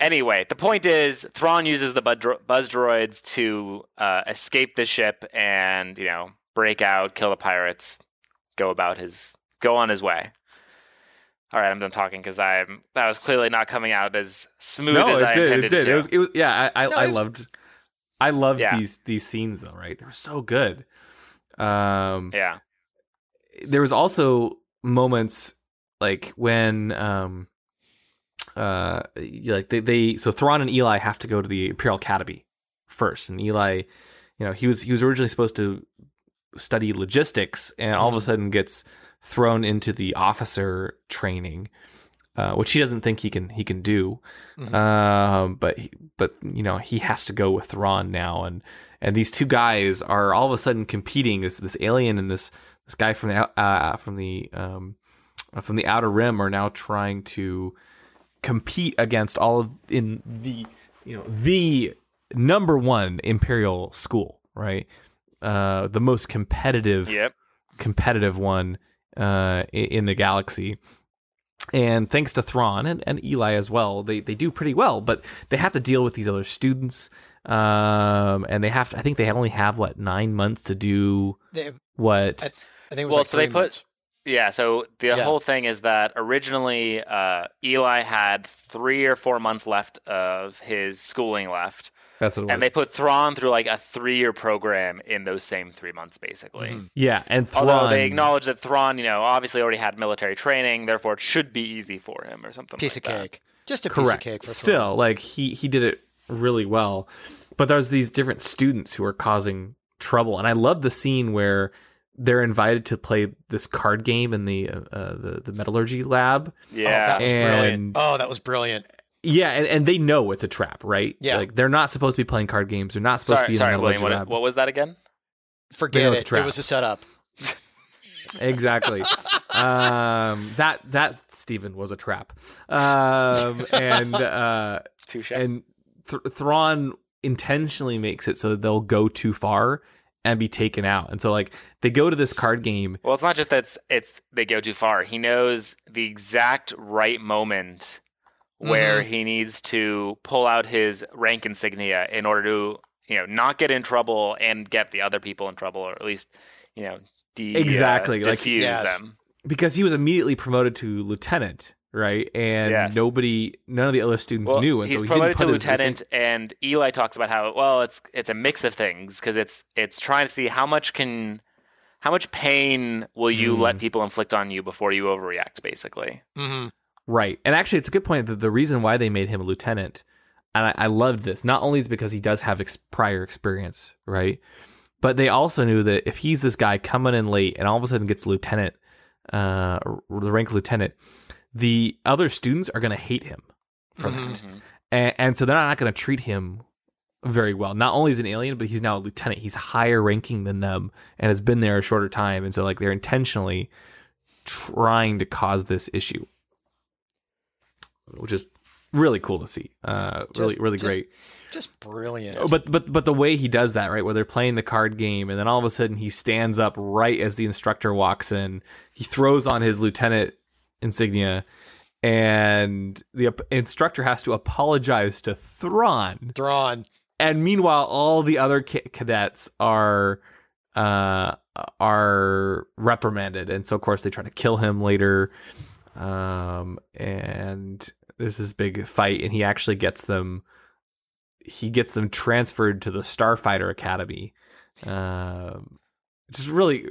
Anyway, the point is, Thrawn uses the buzz droids to uh, escape the ship and you know break out, kill the pirates, go about his go on his way. All right, I'm done talking because I'm that was clearly not coming out as smooth no, as it I did. intended It did. to. It was. It was. Yeah, I. I, No, I loved. I loved Yeah. these these scenes though. Right, they were so good. Um, yeah, there was also moments like when um uh like they, they so Thrawn and Eli have to go to the Imperial Academy first and Eli you know he was he was originally supposed to study logistics and all of a Mhm. sudden gets thrown into the officer training uh, which he doesn't think he can he can do Mhm. um but he, but you know he has to go with Thrawn now and and these two guys are all of a sudden competing this this alien and this this guy from the uh, from the um uh, from the outer rim are now trying to compete against all of in the you know the number one imperial school right uh the most competitive Yep. competitive one uh, in the galaxy. And thanks to Thrawn and, and Eli as well, they, they do pretty well, but they have to deal with these other students. Um, and they have to, I think they only have what, nine months to do They- what? I- I think it was Well, like so they three put- months. Yeah, so the Yeah. whole thing is that originally uh, Eli had three or four months left of his schooling left, That's what it was. and they put Thrawn through like a three-year program in those same three months, basically. Mhm. yeah. And Thrawn, Although they acknowledge that Thrawn, you know, obviously already had military training, therefore it should be easy for him or something. Piece like of that. cake. Just a piece correct. of cake for Still, Thrawn. like he, he did it really well. But there's these different students who are causing trouble. And I love the scene where they're invited to play this card game in the, uh, uh, the, the metallurgy lab. Oh, Yeah, that was brilliant. Oh, that was brilliant. Yeah, and, and they know it's a trap, right? Yeah. Like they're not supposed to be playing card games. They're not supposed to sorry, be in sorry, William. What, what was that again? Forget it. It was a setup. exactly. um, that that Stephen was a trap. Um, and uh, Touche. and Th- Thrawn intentionally makes it so that they'll go too far and be taken out. And so like they go to this card game. Well, it's not just that it's, it's they go too far. He knows the exact right moment where he needs to pull out his rank insignia in order to, you know, not get in trouble and get the other people in trouble, or at least, you know, de- uh, Exactly, like- diffuse Yes. them. because he was immediately promoted to lieutenant, right? And Yes. nobody, none of the other students Well, knew, and he's so he promoted didn't to put his- his- lieutenant, and Eli talks about how well it's it's a mix of things because it's it's trying to see how much can how much pain will you Mm. let people inflict on you before you overreact, basically. hmm Right. And actually, it's a good point that the reason why they made him a lieutenant, and I, I loved this, not only is because he does have ex- prior experience, right? But they also knew that if he's this guy coming in late and all of a sudden gets lieutenant, uh, the rank lieutenant, the other students are going to hate him for Mhm. that. Mhm. And, and so they're not going to treat him very well. Not only is he an alien, but he's now a lieutenant. He's higher ranking than them and has been there a shorter time. And so, like, they're intentionally trying to cause this issue, which is really cool to see. Uh, really, Just- really just- great. Just brilliant. Oh, But but but the way he does that, right, where they're playing the card game, and then all of a sudden he stands up right as the instructor walks in. He throws on his lieutenant insignia, and the instructor has to apologize to Thrawn. Thrawn. And meanwhile, all the other ca- cadets are uh are reprimanded, and so of course they try to kill him later. Um, and there's this big fight, and he actually gets them. He gets them transferred to the Starfighter Academy. Um, just really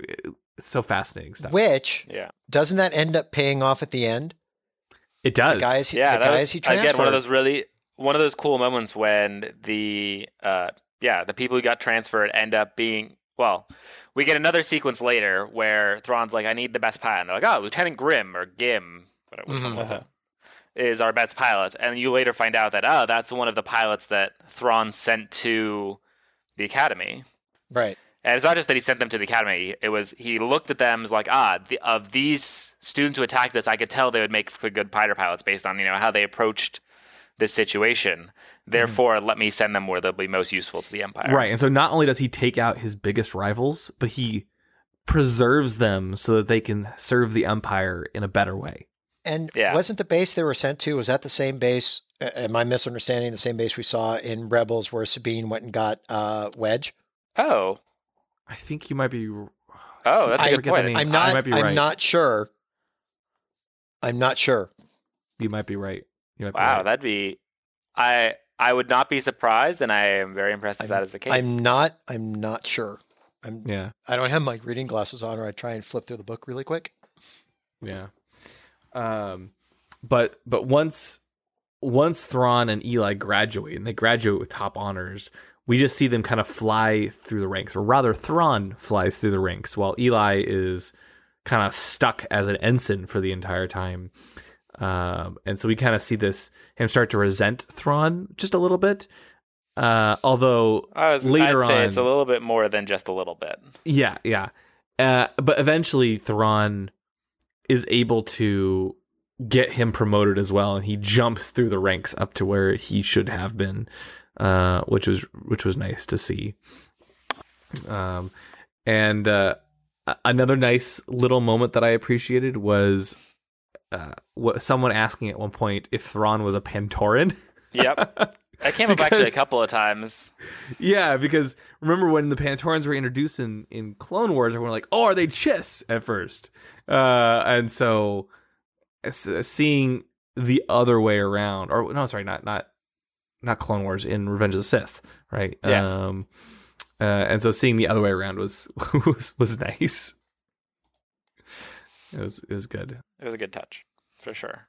it's so fascinating stuff. Which Yeah, doesn't that end up paying off at the end? it does. The guys, he, yeah. the that guys was he again one of those really one of those cool moments when the uh yeah the people who got transferred end up being well. We get another sequence later where Thrawn's like, "I need the best pilot." And they're like, "Oh, Lieutenant Grimm or Gim, what which one Mhm. was it? Is our best pilot." And you later find out that oh, that's one of the pilots that Thrawn sent to the academy. right. And it's not just that he sent them to the academy. It was he looked at them as like, ah, the, of these students who attacked us, I could tell they would make for good fighter pilots based on you know how they approached this situation. Therefore, let me send them where they'll be most useful to the empire. Right. And so not only does he take out his biggest rivals, but he preserves them so that they can serve the empire in a better way. And Yeah. wasn't the base they were sent to? Was that the same base? uh, Am I misunderstanding the same base we saw in Rebels where Sabine went and got uh, Wedge? Oh, I think you might be. oh, that's a I good forget the point. name. I'm I not. might be I'm right. not sure. I'm not sure. You might be right. You might be Wow, right. that'd be. I I would not be surprised, and I am very impressed if I'm, that is the case. I'm not. I'm not sure. I'm Yeah. I don't have my reading glasses on, or I try and flip through the book really quick. Yeah. Um, but but once once Thrawn and Eli graduate, and they graduate with top honors, we just see them kind of fly through the ranks, or rather, Thrawn flies through the ranks, while Eli is kind of stuck as an ensign for the entire time. Um, and so we kind of see this him start to resent Thrawn just a little bit. Uh, although was, later on, it's a little bit more than just a little bit. yeah, yeah. Uh, but eventually, Thrawn is able to get him promoted as well, and he jumps through the ranks up to where he should have been, uh, which was which was nice to see. Um, and uh, another nice little moment that I appreciated was uh, what someone asking at one point if Thrawn was a Pantoran. Yep. That came up actually a couple of times. Yeah, because remember when the Pantorans were introduced in, in Clone Wars, everyone were like, "Oh, are they Chiss?" at first, uh, and so seeing the other way around, or no, sorry, not not not Clone Wars in Revenge of the Sith, right? Yes. Um, uh, and so seeing the other way around was was was nice. It was it was good. It was a good touch, for sure.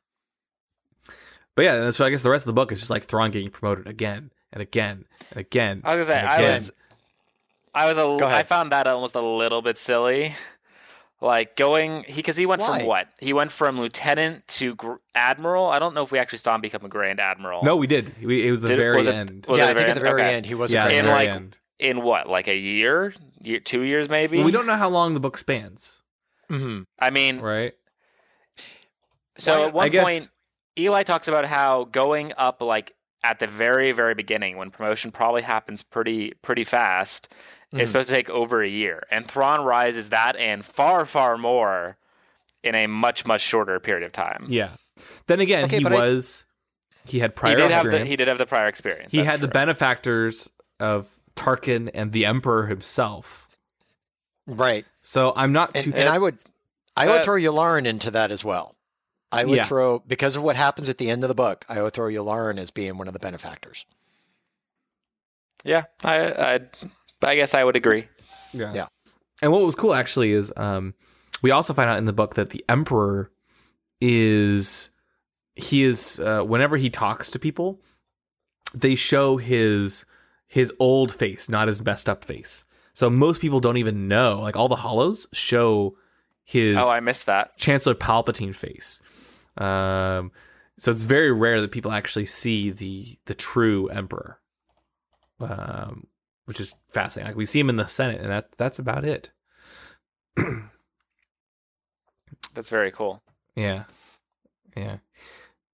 But yeah, and so I guess the rest of the book is just like Thrawn getting promoted again and again and again. I was gonna say, I was- I was a, Go ahead. I found that almost a little bit silly. Like going, he because he went Why? from what? He went from lieutenant to gr- admiral. I don't know if we actually saw him become a grand admiral. No, we did. We, it was the Did- very was it- end. was yeah, it I think at the very Okay. end he was yeah, a the In, like, end. in what, like a year, year, two years maybe. Well, we don't know how long the book spans, Mhm. I mean, right? so Why- at one I guess. Point, Eli talks about how going up like at the very, very beginning, when promotion probably happens pretty, pretty fast, Mhm. is supposed to take over a year, and Thrawn rises that and far, far more in a much, much shorter period of time. yeah. Then again, Okay, he but I- was he had prior he did have the experience. he did have the prior experience. He that's had the benefactors of Tarkin and the Emperor himself. right. So I'm not And, too. and I would I would Uh, throw Yularen into that as well. I would Yeah. throw because of what happens at the end of the book. I would throw Yularen as being one of the benefactors. Yeah, I, I, I guess I would agree. yeah. yeah. And what was cool actually is um, we also find out in the book that the Emperor is he is uh, whenever he talks to people, they show his his old face, not his messed up face. So most people don't even know. Like all the holos show his Oh, I missed that. Chancellor Palpatine face. Um, so it's very rare that people actually see the the true Emperor, um, which is fascinating. Like we see him in the Senate, and that that's about it. That's very cool. Yeah, yeah.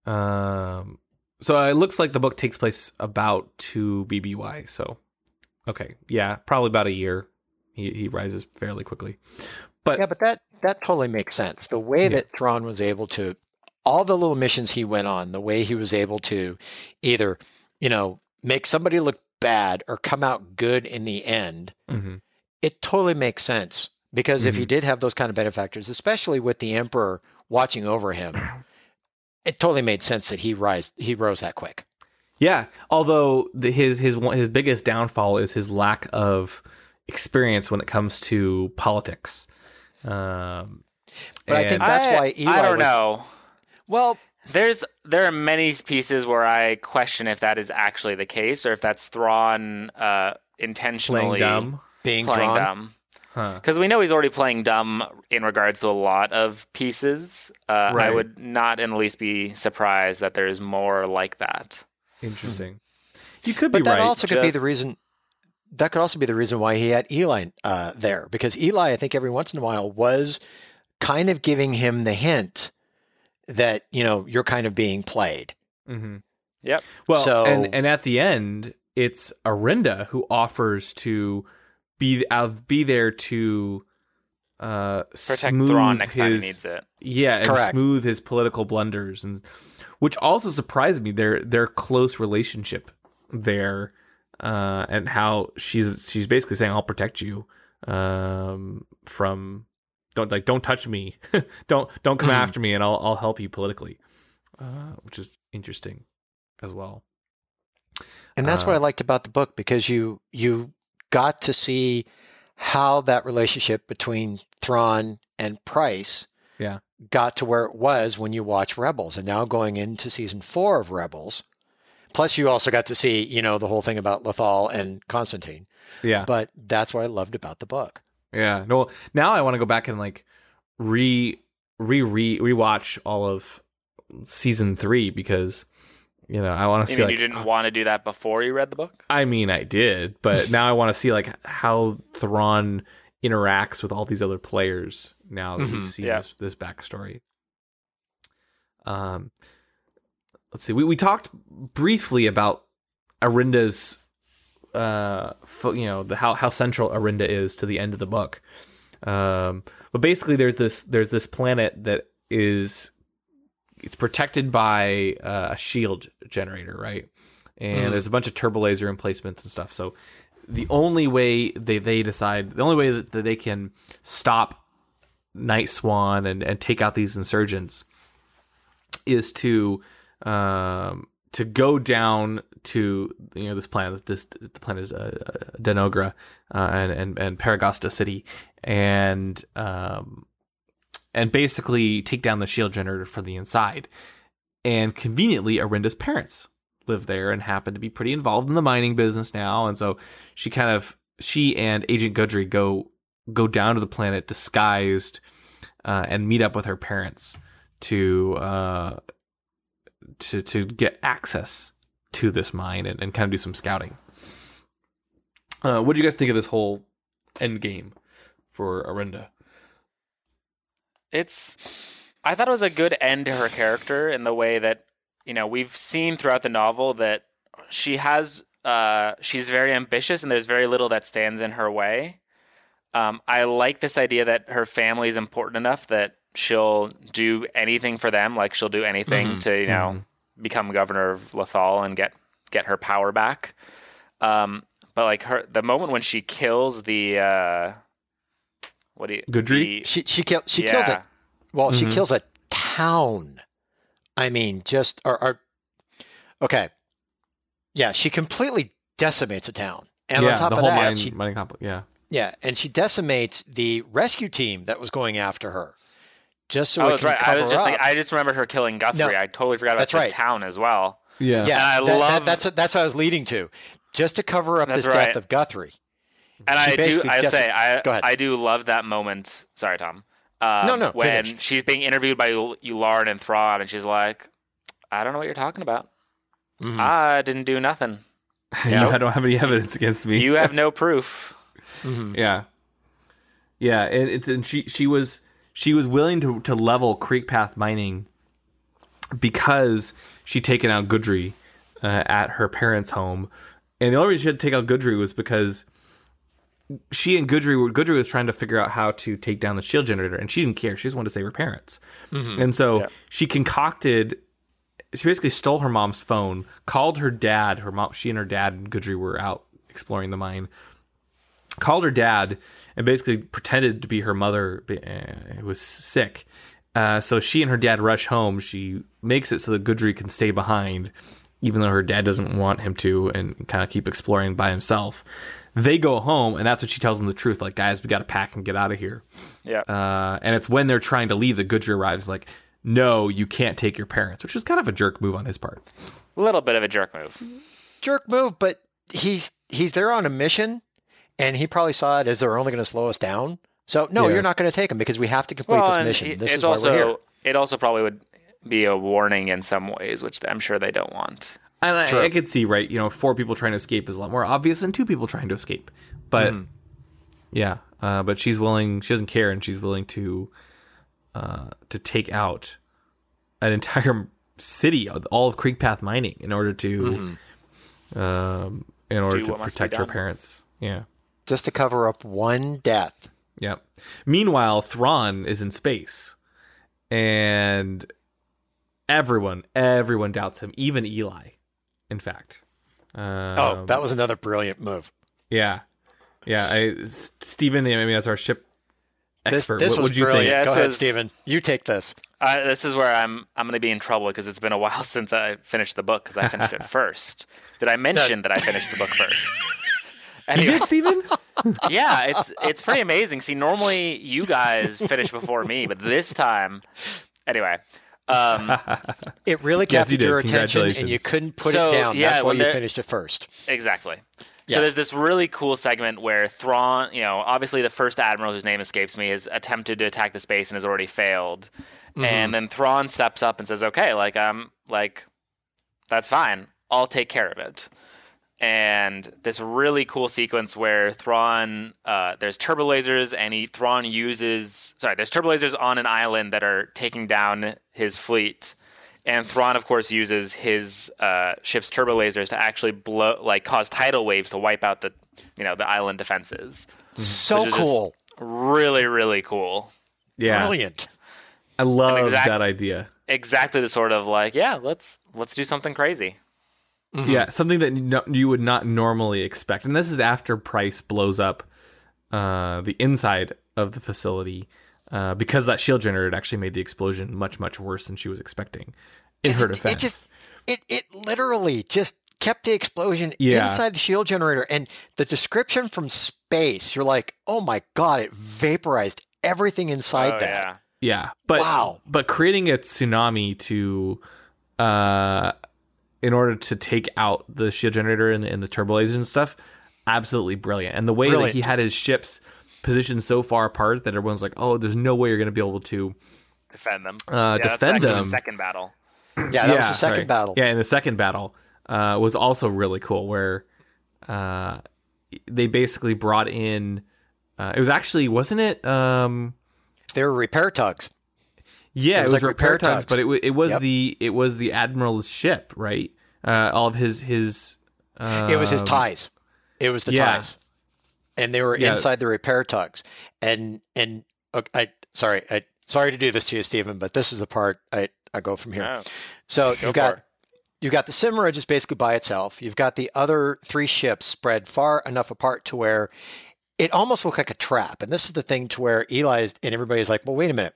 Um, so it looks like the book takes place about two BBY. So, okay, yeah, probably about a year. He he rises fairly quickly, but Yeah, but that that totally makes sense. The way Yeah. that Thrawn was able to all the little missions he went on, the way he was able to either, you know, make somebody look bad or come out good in the end, Mhm. it totally makes sense. Because if he Mm-hmm. did have those kind of benefactors, especially with the Emperor watching over him, it totally made sense that he rise he rose that quick. Yeah, although the, his his his biggest downfall is his lack of experience when it comes to politics. Um, But I think That's I, why Eli I don't was- know. Well, There's there are many pieces where I question if that is actually the case or if that's Thrawn uh, intentionally playing dumb, being playing drawn, dumb. huh? Because we know he's already playing dumb in regards to a lot of pieces. Uh, I would not in the least be surprised that there's more like that. Interesting. You could but be that right. also could be the reason that could also be the reason why he had Eli uh, there because Eli, I think every once in a while was kind of giving him the hint that you know you're kind of being played. hmm Yep. Well, So- and and at the end, it's Arihnda who offers to be uh, be there to uh, Protect Thrawn next his time he needs it. yeah, and Correct. smooth his political blunders, and which also surprised me their their close relationship there, uh, and how she's she's basically saying I'll protect you um, from don't like don't touch me, don't don't come Mhm. after me, and I'll I'll help you politically, uh, which is interesting as well. And that's what Uh, I liked about the book because you you got to see how that relationship between Thrawn and Price Yeah. got to where it was when you watch Rebels. And now going into season four of Rebels, plus you also got to see, you know, the whole thing about Lothal and Konstantine. Yeah. But that's what I loved about the book. Yeah. No. Now I want to go back and like re re re rewatch all of season three because you know I want to see. mean Like, you didn't want to do that before you read the book? I mean, I did, but now I want to see like how Thrawn interacts with all these other players. Now that Mhm. we've seen Yeah. this this backstory. Um, let's see. We we talked briefly about Arihnda's, uh, fo- you know, the how how central Arihnda is to the end of the book. Um, but basically, there's this there's this planet that is it's protected by uh, a shield generator, right? And Mhm. there's a bunch of turbo laser emplacements and stuff. So the only way they they decide the only way that, that they can stop Nightswan and and take out these insurgents is to um to go down to you know this planet this the planet is uh, uh, Denogra uh, and and and Paragosta City and um and basically take down the shield generator from the inside. And conveniently Arihnda's parents live there and happen to be pretty involved in the mining business now. And so she kind of she and Agent Gudry go go down to the planet disguised uh, and meet up with her parents to uh, to to get access to this mine and, and kind of do some scouting. Uh, what do you guys think of this whole end game for Arihnda? It's I thought it was a good end to her character in the way that you know we've seen throughout the novel that she has uh, she's very ambitious and there's very little that stands in her way. Um, I like this idea that her family is important enough that she'll do anything for them, like she'll do anything Mhm. to you know become governor of Lothal and get get her power back. Um, but like her, the moment when she kills the uh, what do you Gudry? the- She she kill, she kills it. Well, she Mhm. kills a town. I mean, just or, or okay, yeah, she completely decimates a town, and yeah, on top the of whole that, mine, she mining complex. Yeah, yeah, and she decimates the rescue team that was going after her, just so oh, it that's can right. cover I was just up. thinking, I just remembered her killing Guthrie. No, I totally forgot about that's the right. town as well. yeah, yeah, And I that- that- love- that's that's what I was leading to, just to cover up That's this right. death of Guthrie. And She I do, basically I just- say, I, Go ahead. I do love that moment. Sorry, Tom. Um, No, no, When finish. she's being interviewed by Yularen and Thrawn, and she's like, "I don't know what you're talking about. Mhm. I didn't do nothing. you Nope. don't have any evidence against me. You have no proof." Mhm. Yeah, yeah, and, it, and she she was she was willing to to level Creek Path Mining because she'd taken out Gudry uh, at her parents' home, and the only reason she had to take out Gudry was because she and were Gudry was trying to figure out how to take down the shield generator, and she didn't care. She just wanted to save her parents, and so Yeah. she concocted. She basically stole her mom's phone, called her dad. Her mom, she and her dad and Gudry were out exploring the mine called her dad and basically pretended to be her mother uh, who was sick. Uh, so she and her dad rush home. She makes it so that Gudry can stay behind, even though her dad doesn't want him to, and kind of keep exploring by himself. They go home, and that's when she tells them the truth. Like, guys, we got to pack and get out of here. Yeah. Uh, and it's when they're trying to leave that Gudry arrives. Like, no, you can't take your parents, which is kind of a jerk move on his part. A little bit of a jerk move. jerk move, but he's he's there on a mission, and he probably saw it as they're only going to slow us down. So no, Yeah. you're not going to take them because we have to complete Well, this mission. it- This it's is why also we're here. it also probably would be a warning in some ways, which I'm sure they don't want. And I, Sure. I could see, right? You know, four people trying to escape is a lot more obvious than two people trying to escape. But Mm-hmm. yeah, uh, but she's willing. She doesn't care, and she's willing to uh, to take out an entire city, all of Creek Path Mining, in order to Mm-hmm. um, in order Do to what must be protect her parents. Yeah. Just to cover up one death. Yeah. Meanwhile, Thrawn is in space, and everyone, everyone doubts him, even Eli. In fact. Um, oh, that was another brilliant move. Yeah, yeah. I, S- Steven, I mean, as our ship expert, this what would you brilliant. think? Yeah, Go this ahead, was- Stephen. You take this. Uh, this is where I'm I'm going to be in trouble because it's been a while since I finished the book because I finished it first. Did I mention that I finished the book first? You did, Steven? yeah, it's it's pretty amazing. See, normally you guys finish before me, but this time, anyway. Um, It really Yes, you captured your attention, and you couldn't put So, it down. yeah, That's why when you finished it first. exactly. Yes. So there's this really cool segment where Thrawn, you know, obviously the first admiral whose name escapes me has attempted to attack the space and has already failed. Mm-hmm. And then Thrawn steps up and says, "Okay, like I'm like that's fine. I'll take care of it." And this really cool sequence where Thrawn, uh, there's turbo lasers, and he Thrawn uses sorry, there's turbo lasers on an island that are taking down his fleet, and Thrawn, of course, uses his uh, ship's turbo lasers to actually blow, like, cause tidal waves to wipe out the, you know, the island defenses. So Which is just cool. Really, really cool. Yeah. Brilliant. I love exact- that idea. Exactly the sort of like, yeah, let's let's do something crazy. Mm-hmm. Yeah, something that no, you would not normally expect. And this is after Price blows up uh, the inside of the facility uh, because that shield generator actually made the explosion much, much worse than she was expecting in her It- defense. It just it it literally just kept the explosion Yeah. inside the shield generator and the description from space you're like oh my god it vaporized everything inside oh, that yeah. Yeah, but Wow. but creating a tsunami to, uh, in order to take out the shield generator and the, and the turbo lasers and stuff, absolutely brilliant. And the way that he had his ships positioned so far apart that everyone's like, oh, there's no way you're going to be able to. Defend them. Uh, yeah, defend actually them. The second battle. yeah that was the second right. battle Yeah, and the second battle uh, was also really cool, where uh, they basically brought in. Uh, it was actually wasn't it? Um, they were repair tugs Yeah, It it was was, like repair, repair tugs, tugs. but it, wa- it was Yep. the it was the admiral's ship, right? Uh, all of his his. Um, it was his ties it was the yeah. ties and they were Yeah. inside the repair tugs and and uh, i sorry i sorry to do this to you stephen but this is the part i i go from here Oh, so go you've got. You've got the Chimera just basically by itself. You've got the other three ships spread far enough apart to where it almost looked like a trap. And this is the thing to where Eli is, and everybody's like, well, wait a minute.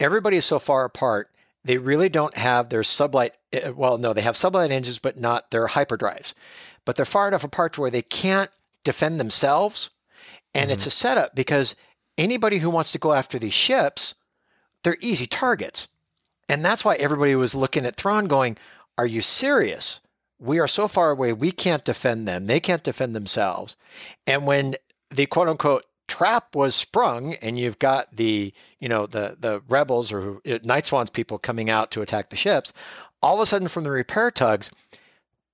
Everybody is so far apart. They really don't have their sublight. eh, Well, no, they have sublight engines, but not their hyperdrives. But they're far enough apart to where they can't defend themselves. And it's a setup because anybody who wants to go after these ships, they're easy targets. And that's why everybody was looking at Thrawn going, Are you serious? We are so far away, we can't defend them. They can't defend themselves. And when the quote unquote trap was sprung and you've got the, you know, the the rebels or uh, Night Swans people coming out to attack the ships, all of a sudden from the repair tugs,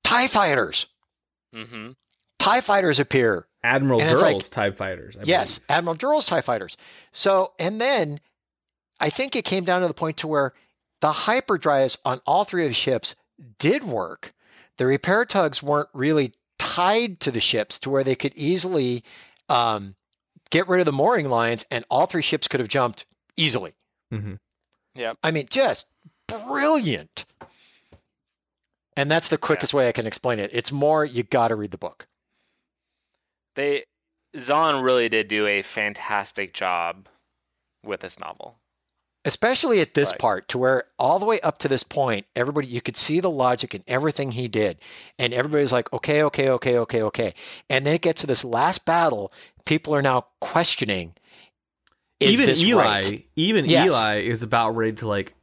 TIE fighters, Mm-hmm. TIE fighters appear. Admiral and it's like- Durrell's Tie Fighters. I Yes, believe. Admiral Durrell's TIE fighters. So, and then I think it came down to the point to where the hyperdrives on all three of the ships did work. The repair tugs weren't really tied to the ships to where they could easily um, get rid of the mooring lines, and all three ships could have jumped easily. Mm-hmm. Yeah. I mean, just brilliant. And that's the quickest way I can explain it. It's more you got to read the book. They Zahn really did do a fantastic job with this novel. Especially at this Right. part to where all the way up to this point everybody you could see the logic in everything he did and everybody's like okay okay okay okay okay and then it gets to this last battle people are now questioning is even this Eli, right? even Yes. Eli is about ready to like,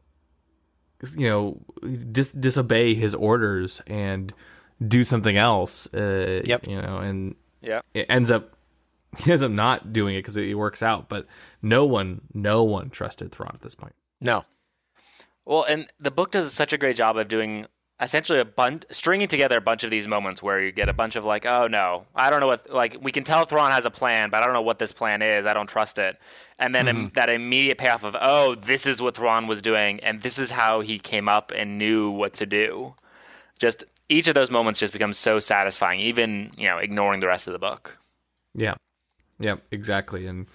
you know, dis- disobey his orders and do something else. Uh, Yep. You know, and Yeah. it ends up he ends up not doing it because it works out. But no one, no one trusted Thrawn at this point. no Well, and the book does such a great job of doing essentially a bunch, stringing together a bunch of these moments where you get a bunch of like, oh no, I don't know what, like we can tell Thrawn has a plan, but I don't know what this plan is. I don't trust it. And then im- mm-hmm. that immediate payoff of, oh, this is what Thrawn was doing, and this is how he came up and knew what to do. Just each of those moments just becomes so satisfying, even you know, ignoring the rest of the book. Yeah. Yep, exactly. And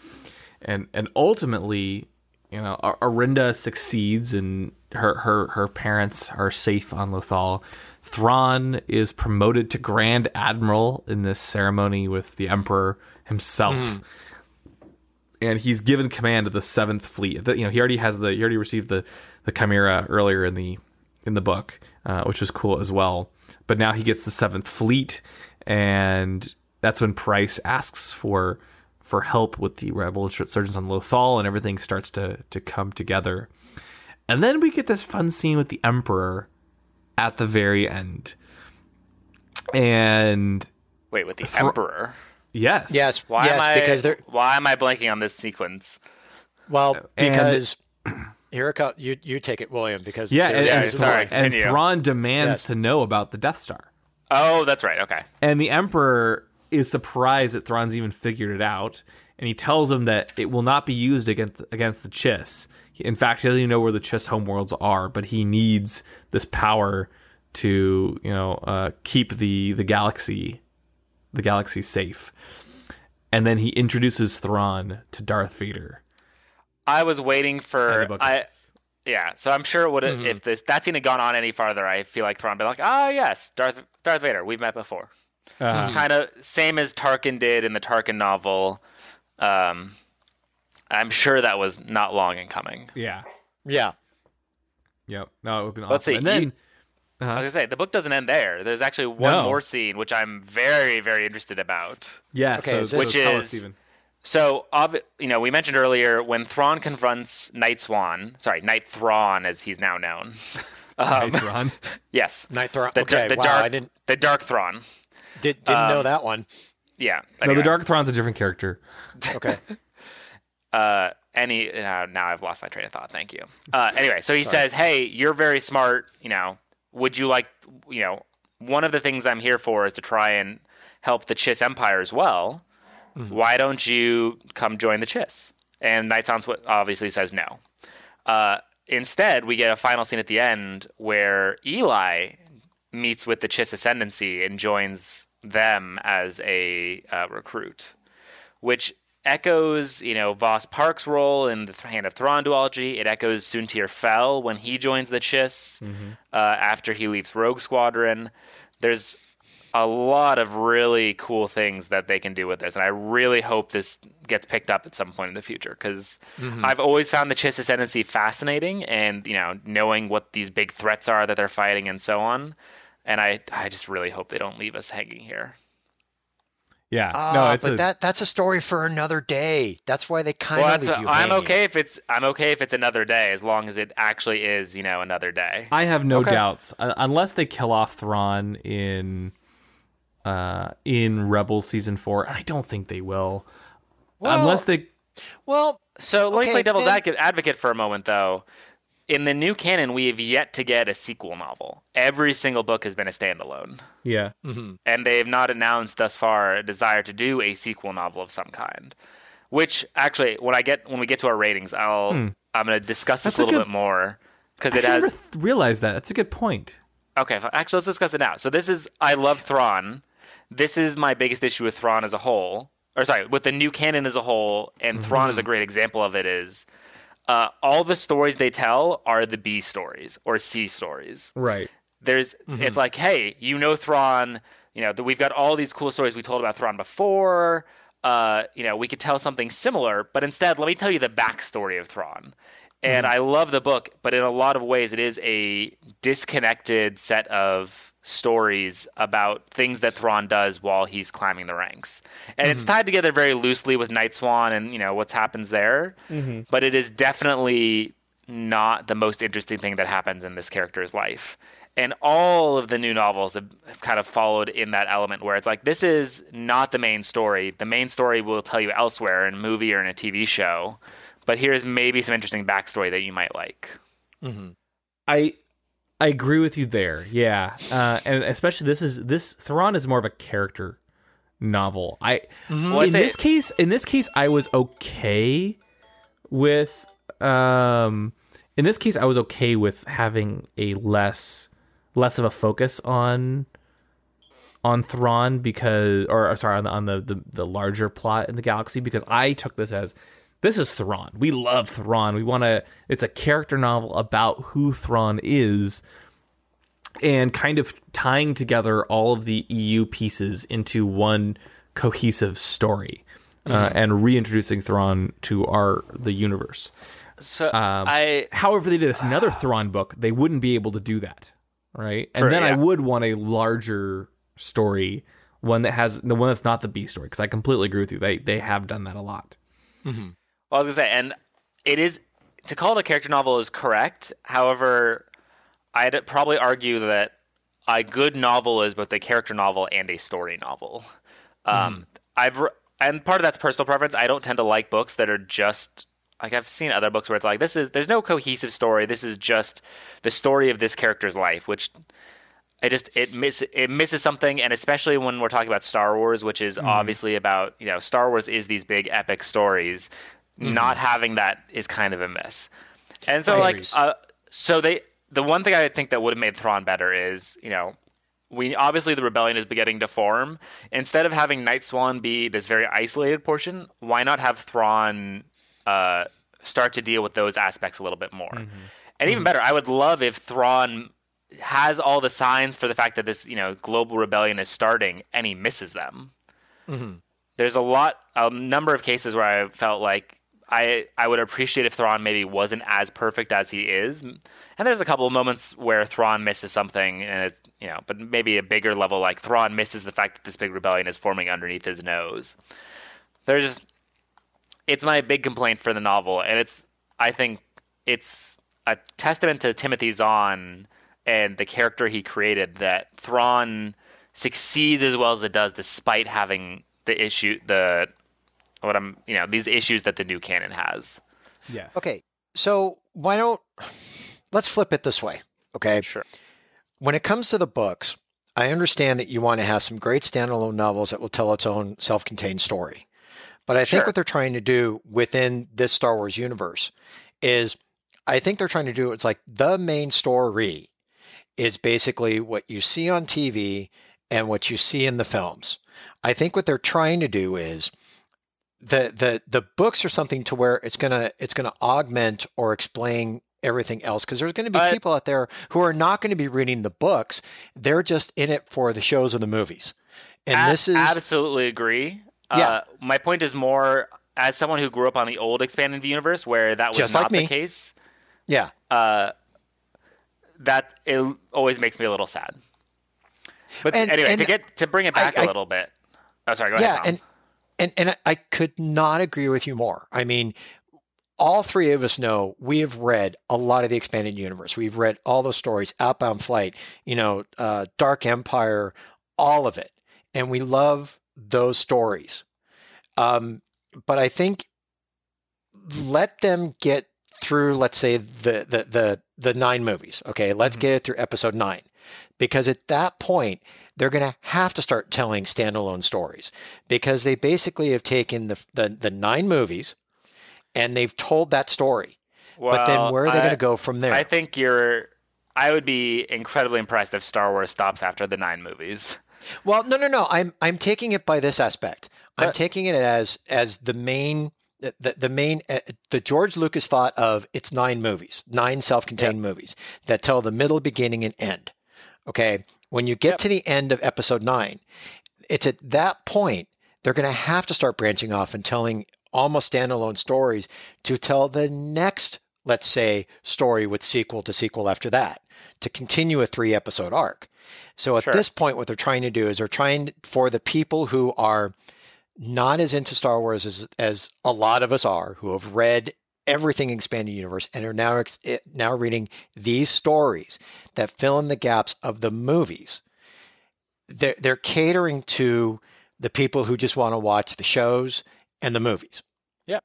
and and ultimately, you know, Ar- Arihnda succeeds and her her her parents are safe on Lothal. Thrawn is promoted to Grand Admiral in this ceremony with the Emperor himself. And he's given command of the Seventh Fleet. You know, he already has the he already received the the Chimera earlier in the in the book, uh, which was cool as well. But now he gets the Seventh Fleet, and that's when Price asks for for help with the rebel insurgents on Lothal, and everything starts to to come together. And then we get this fun scene with the Emperor at the very end. And Wait, with the Thro- Emperor. yes, Yes, Why yes, am I? because they're Why am I blanking on this sequence? well and- because here it co- you you take it, William, because yeah, there's- and, Yeah, and, sorry, and continue. Thrawn demands Yes. to know about the Death Star. Oh, that's right. Okay. And the Emperor is surprised that Thrawn's even figured it out, and he tells him that it will not be used against against the Chiss. In fact, he doesn't even know where the Chiss homeworlds are, but he needs this power to, you know, uh, keep the the galaxy, the galaxy safe. And then he introduces Thrawn to Darth Vader. I was waiting for. I yeah. So I'm sure it would Mm-hmm. if this that scene had gone on any farther. I feel like Thrawn would be like, oh yes, Darth Darth Vader. We've met before. Uh, Kind of same as Tarkin did in the Tarkin novel. Um, I'm sure that was not long in coming. yeah. yeah. Yep. No, it would have been awesome. Let's see, And then you- I was gonna say the book doesn't end there. There's actually one No. more scene which I'm very very interested about. yeah, Okay, so, is so this- Which us, is- Steven. So, you know, we mentioned earlier when Thrawn confronts Nightswan, sorry, Night Thrawn as he's now known. Um, Hey, Thrawn. yes, Night Thrawn. the, okay, the wow, dark, I didn't the Dark Thrawn. Did, didn't know um, that one. Yeah. No, the Dark Thrawn's a different character. Okay. uh any uh, now I've lost my train of thought. Thank you. Uh, anyway, so he says, "Hey, you're very smart. You know, would you like, you know, one of the things I'm here for is to try and help the Chiss Empire as well. Why don't you come join the Chiss?" And Nightswan obviously says no. Uh, instead, we get a final scene at the end where Eli meets with the Chiss Ascendancy and joins them as a uh, recruit which echoes, you know, Voss Parck's role in the Hand of Thrawn duology. It echoes Soontir Fel when he joins the Chiss uh, after he leaves Rogue Squadron. There's a lot of really cool things that they can do with this, and I really hope this gets picked up at some point in the future because I've always found the Chiss Ascendancy fascinating, and you know, knowing what these big threats are that they're fighting and so on. And I, I just really hope they don't leave us hanging here. Yeah. Ah, no, it's but a, that that's a story for another day. That's why they kind Well, of that's leave a- you I'm hanging. okay if it's I'm okay if it's another day as long as it actually is you know another day. I have no Okay. doubts uh, unless they kill off Thrawn in uh in Rebels season 4 I don't think they will. unless they Well, So let me play devil's then- advocate, advocate for a moment though. In the new canon, we have yet to get a sequel novel. Every single book has been a standalone, yeah. and they have not announced thus far a desire to do a sequel novel of some kind. Which actually, when I get when we get to our ratings, I'll I'm going to discuss this Hmm. That's a a little good- bit more because it has never th- realized that. That's a good point. Okay, actually, let's discuss it now. So this is I love Thrawn. This is my biggest issue with Thrawn as a whole, or sorry, with the new canon as a whole, and Thrawn is a great example of it. Is uh, all the stories they tell are the B stories or C stories. Right. There's it's like, hey, you know Thrawn. You know that we've got all these cool stories we told about Thrawn before. Uh, you know, we could tell something similar, but instead, let me tell you the backstory of Thrawn. And mm-hmm. I love the book, but in a lot of ways, it is a disconnected set of stories about things that Thrawn does while he's climbing the ranks. And it's mm-hmm. tied together very loosely with Nightswan and, you know, what's happens there. Mm-hmm. But it is definitely not the most interesting thing that happens in this character's life. And all of the new novels have, have kind of followed in that element where it's like, this is not the main story. The main story will tell you elsewhere in a movie or in a TV show. But here's maybe some interesting backstory that you might like. I I agree with you there. Yeah. Uh, and especially this is this Thrawn is more of a character novel. I Well, I'd in say- this case in this case I was okay with um in this case I was okay with having a less less of a focus on on Thrawn because or, or sorry on the on the, the the larger plot in the galaxy because I took this as this is Thrawn. We love Thrawn. We want to it's a character novel about who Thrawn is and kind of tying together all of the EU pieces into one cohesive story uh, and reintroducing Thrawn to our the universe. So Um, I However, they did another Thrawn book, they wouldn't be able to do that, right? And True, then I would want a larger story one that has the one that's not the B story because I completely agree with you. They they have done that a lot. Well, I was gonna say, and it is to call it a character novel is correct. However, I'd probably argue that a good novel is both a character novel and a story novel. Um, I've re- and part of that's personal preference. I don't tend to like books that are just like I've seen other books where it's like this is there's no cohesive story. This is just the story of this character's life, which it just it miss it misses something, and especially when we're talking about Star Wars, which is obviously about you know Star Wars is these big epic stories. Not having that is kind of a miss, and so I like uh, so they the one thing I think that would have made Thrawn better is you know we obviously the rebellion is beginning to form. Instead of having Nightswan be this very isolated portion, why not have Thrawn uh, start to deal with those aspects a little bit more? And even better, I would love if Thrawn has all the signs for the fact that this you know global rebellion is starting, and he misses them. There's a lot, a number of cases where I felt like I I would appreciate if Thrawn maybe wasn't as perfect as he is, and there's a couple of moments where Thrawn misses something, and it's you know, but maybe a bigger level like Thrawn misses the fact that this big rebellion is forming underneath his nose. There's it's my big complaint for the novel, and it's I think it's a testament to Timothy Zahn and the character he created that Thrawn succeeds as well as it does, despite having the issue the what I'm you know these issues that the new canon has. Yes. Okay, so why don't let's flip it this way? Okay, Sure. when it comes to the books, I understand that you want to have some great standalone novels that will tell its own self-contained story. But I Sure. think what they're trying to do within this Star Wars universe is I think they're trying to do it's like the main story is basically what you see on TV and what you see in the films. I think what they're trying to do is the the the books are something to where it's gonna it's gonna augment or explain everything else because there's going to be But- people out there who are not going to be reading the books they're just in it for the shows and the movies and A- this is I absolutely agree. Yeah. Uh, my point is more as someone who grew up on the old expanded universe where that was Just not like the case. yeah Uh, that it always makes me a little sad. But And- anyway, and to get to bring it back a I- little bit. Oh, sorry. Go yeah ahead. Tom. and and and I- could not agree with you more. I mean all three of us know we have read a lot of the expanded universe. We've read all those stories outbound flight you know uh, dark empire all of it. And we love those stories. Um, but i think let them get through let's say the the the, the nine movies okay? Let's Mhm. get it through episode nine. Because at that point they're going to have to start telling standalone stories because they basically have taken the the, the nine movies and they've told that story but then Well, where are they going to go from there I think you're. I would be incredibly impressed if Star Wars stops after the nine movies. Well, no, no, no. I'm I'm taking it by this aspect. I'm But- taking it as as the main the, the, main uh, the George Lucas thought of it's nine movies, nine self-contained movies that tell the middle, beginning, and end. Okay, when you get Yep. to the end of episode nine, it's at that point they're going to have to start branching off and telling almost standalone stories to tell the next, let's say, story with sequel to sequel after that to continue a three episode arc. So at Sure. this point, what they're trying to do is they're trying for the people who are not as into Star Wars as, as a lot of us are, who have read everything in expanded universe and are now ex- eh, now reading these stories that fill in the gaps of the movies. They're they're catering to the people who just want to watch the shows and the movies. Yeah.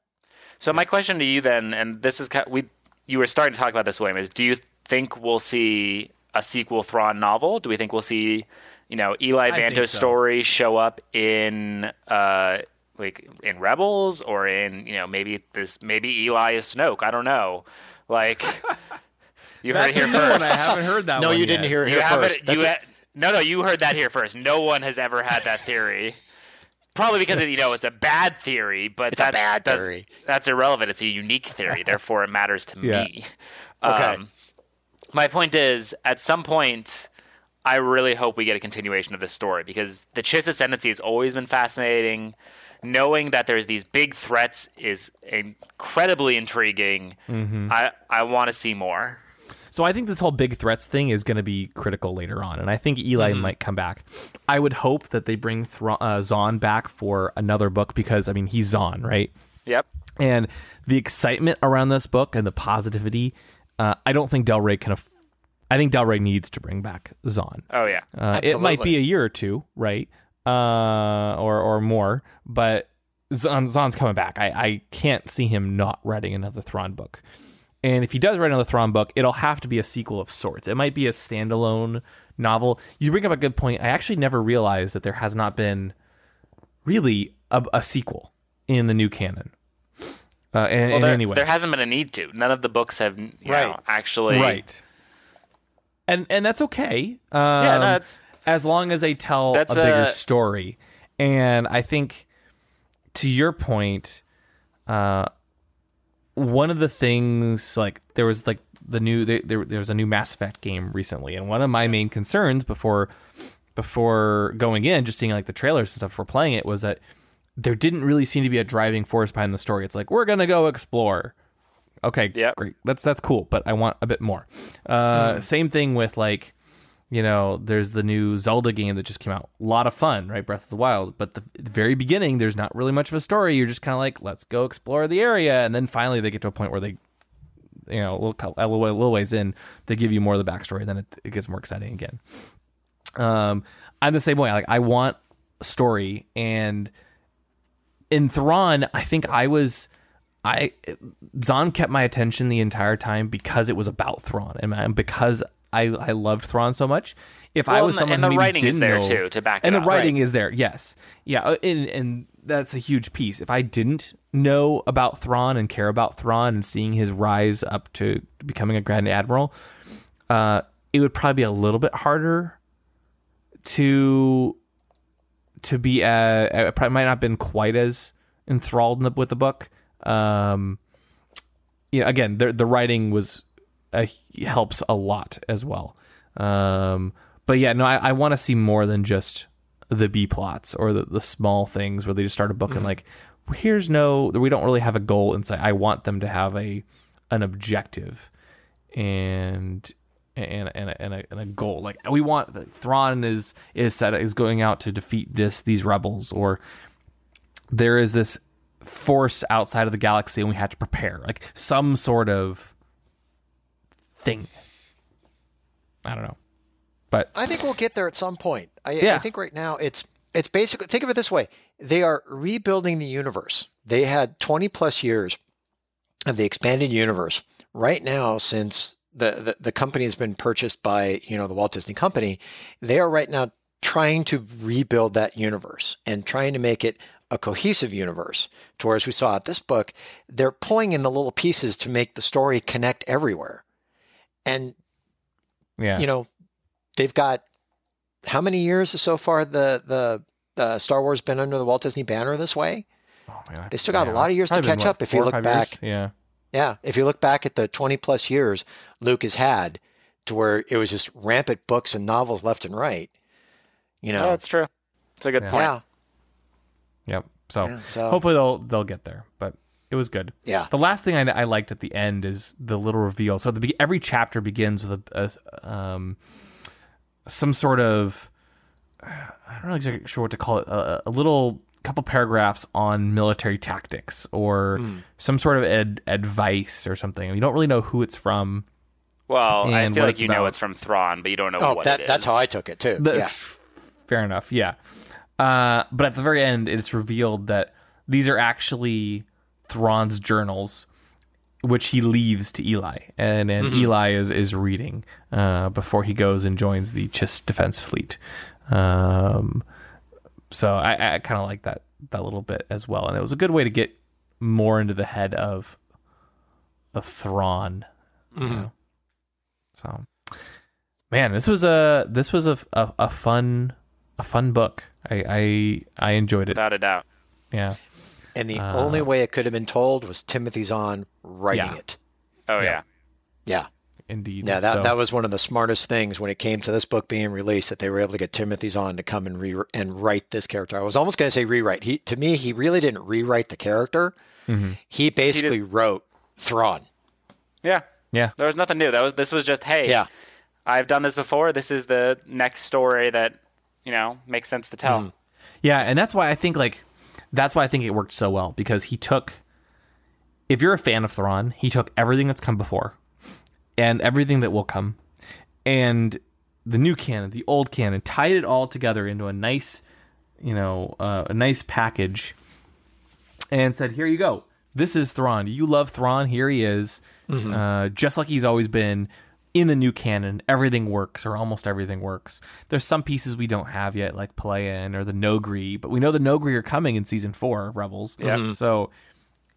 So my question to you then, and this is kind we you were starting to talk about this, William, is do you think we'll see a sequel Thrawn novel? Do we think we'll see, you know, Eli think Vanto's so. story show up in uh like in Rebels or in you know maybe this maybe Eli is Snoke? I don't know. Like you heard it here first. one. I haven't heard that no, one you didn't hear it You here haven't. first. You a- ha- no, no. You heard that here first. No one has ever had that theory. Probably because it, you know it's a bad theory, but It's a that bad does- theory. That's irrelevant. It's a unique theory, therefore it matters to Yeah. me. Okay. Um, my point is, at some point, I really hope we get a continuation of this story because the Chiss ascendancy has always been fascinating. Knowing that there's these big threats is incredibly intriguing. Mm-hmm. I I want to see more. So I think this whole big threats thing is going to be critical later on, and I think Eli might come back. I would hope that they bring Thra- uh, Zahn back for another book because I mean he's Zahn, right? Yep. And the excitement around this book and the positivity, uh, I don't think Del Rey can. Aff- I think Del Rey needs to bring back Zahn. Oh yeah. Uh, it might be a year or two, right? Uh, or or more, but Zahn, Zahn's coming back. I, I can't see him not writing another Thrawn book. And if he does write another Thrawn book, it'll have to be a sequel of sorts. It might be a standalone novel. You bring up a good point. I actually never realized that there has not been really a, a sequel in the new canon. Uh, in, Well, there, any way. there hasn't been a need to. None of the books have, you Right. know, actually. right and and that's okay um, Yeah, no, it's- as long as they tell That's a bigger a- story. And i think to your point uh one of the things like there was like the new there, there, there was a new mass effect game recently. And one of my main concerns before before going in just seeing like the trailers and stuff before playing it was that there didn't really seem to be a driving force behind the story. It's like we're gonna go explore. Okay Yep. great. That's that's cool but i want a bit more. Uh same thing with like you know there's the new zelda game that just came out. A lot of fun right? Breath of the wild. But the, very beginning there's not really much of a story. You're just kind of like let's go explore the area. And then finally they get to a point where they you know a little, a little, ways in they give you more of the backstory. Then it, it gets more exciting again. Um i'm the same way. Like i want story. And in Thrawn, I think I was I Zahn kept my attention the entire time because it was about Thrawn. And because I I loved Thrawn so much. If I Well, was and the- someone and the who maybe writing is there, know- too, to back it and up. the writing is there, yes, yeah, uh, and and that's a huge piece. If I didn't know about Thrawn and care about Thrawn and seeing his rise up to becoming a Grand Admiral, uh, it would probably be a little bit harder to to be uh, I probably might not have been quite as enthralled in the, with the book. Um, you know, again, the the writing was uh, helps a lot as well. Um, but yeah, no, I, I want to see more than just the B plots or the, the small things where they just start a book and like, here's no, we don't really have a goal inside. I want them to have a an objective and and and a, and a, and a goal. Like we want the Thrawn is is set is going out to defeat this these rebels, or there is this force outside of the galaxy, and we have to prepare like some sort of thing. I don't know, but I think we'll get there at some point. I, Yeah. I think right now it's it's basically think of it this way: they are rebuilding the universe. They had 20 plus years of the expanded universe. Right now, since the, the the company has been purchased by you know the Walt Disney Company, they are right now trying to rebuild that universe and trying to make it a cohesive universe. To where, as we saw at this book, they're pulling in the little pieces to make the story connect everywhere. And yeah, you know, they've got how many years so far the the uh, Star Wars been under the Walt Disney banner this way? Oh, man, they still got a lot of years to Probably been, catch what, up if you look back. years? Yeah, Yeah, if you look back at the 20 plus years Luke has had to where it was just rampant books and novels left and right. You Yeah, know, that's true. It's a good Yeah. point. yeah, yep. So, Yeah, so- hopefully they'll they'll get there, but it was good. yeah. The last thing I, I liked at the end is the little reveal. So the every chapter begins with a, a um some sort of I don't know exactly sure what to call it a, a little couple paragraphs on military tactics or Hmm. some sort of ed- advice or something. You don't really know who it's from. Well, I feel like it's you know it's from Thrawn, but you don't know Oh, what that it that's how I took it too. The- yeah. Fair enough. Yeah. Uh, but at the very end, it's revealed that these are actually Thrawn's journals, which he leaves to Eli, and and Mm-hmm. Eli is is reading uh, before he goes and joins the Chiss Defense Fleet. Um, so I, I kind of like that that little bit as well, and it was a good way to get more into the head of of Thrawn. Mm-hmm. know? So, man, this was a this was a, a, a fun a fun book. I, I I enjoyed it. Without a doubt. Yeah, And the only way it could have been told was Timothy Zahn writing Yeah. it. Oh Yeah. yeah. Yeah. indeed. Yeah, that, So- that was one of the smartest things when it came to this book being released that they were able to get Timothy Zahn to come and re- and write this character. I was almost going to say rewrite. He to me he really didn't rewrite the character. Mhm. He basically wrote Thrawn. Yeah. Yeah. There was nothing new. That was this was just hey, Yeah. I've done this before. This is the next story that you know makes sense to tell. Mm. Yeah, and that's why I think like that's why I think it worked so well because he took if you're a fan of Thrawn, he took everything that's come before and everything that will come and the new canon, the old canon, tied it all together into a nice, you know, uh, a nice package and said, "Here you go. This is Thrawn. You love Thrawn. Here he is, uh, just like he's always been." In the new canon, everything works, or almost everything works. There's some pieces we don't have yet, like Pellaeon or the Noghri, but we know the Noghri are coming in season four of Rebels. Yeah. Mm-hmm. So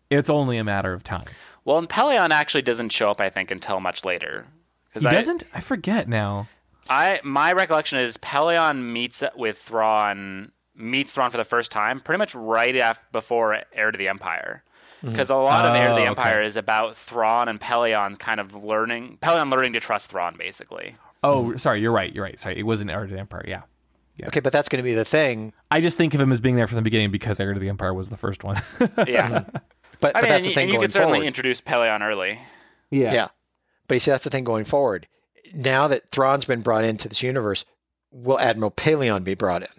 it's only a matter of time. Well, and Pellaeon actually doesn't show up, I think, until much later. He I, doesn't? I forget now. I my recollection is Pellaeon meets with Thrawn meets Thrawn for the first time pretty much right after before Heir to the Empire. Mm-hmm. Because a lot of Heir to Oh, the okay. Empire is about Thrawn and Pellaeon kind of learning Pellaeon learning to trust Thrawn basically. Oh, sorry, you're right. You're right. Sorry, it was an Heir to the Empire. Yeah. Okay, but that's going to be the thing. I just think of him as being there from the beginning because Heir to the Empire was the first one. Yeah. But, I but mean, that's and, the you- thing and you going could certainly forward. introduce Pellaeon early. Yeah. Yeah, but you see, that's the thing going forward. Now that Thrawn's been brought into this universe, will Admiral Pellaeon be brought in?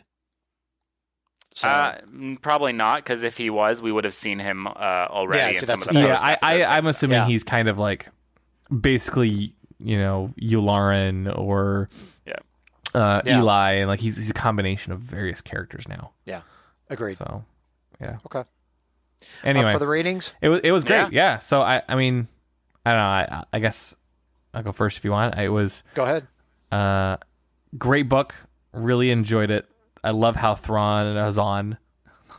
So, Uh, mm, probably not, because if he was, we would have seen him uh, already Yeah, in see, some that's of the the yeah, I, I, I'm assuming Yeah. he's kind of like basically, you know, Yularen or Yeah. uh, Yeah. Eli, and like he's, he's a combination of various characters now. yeah, agreed. So, yeah. Okay. Anyway, Up for the ratings? it was it was great. Yeah. Yeah. So I, I mean, I don't know. I, I guess I'll go first if you want. It was Go ahead. uh, great book. Really enjoyed it. I love how Thrawn and Zahn,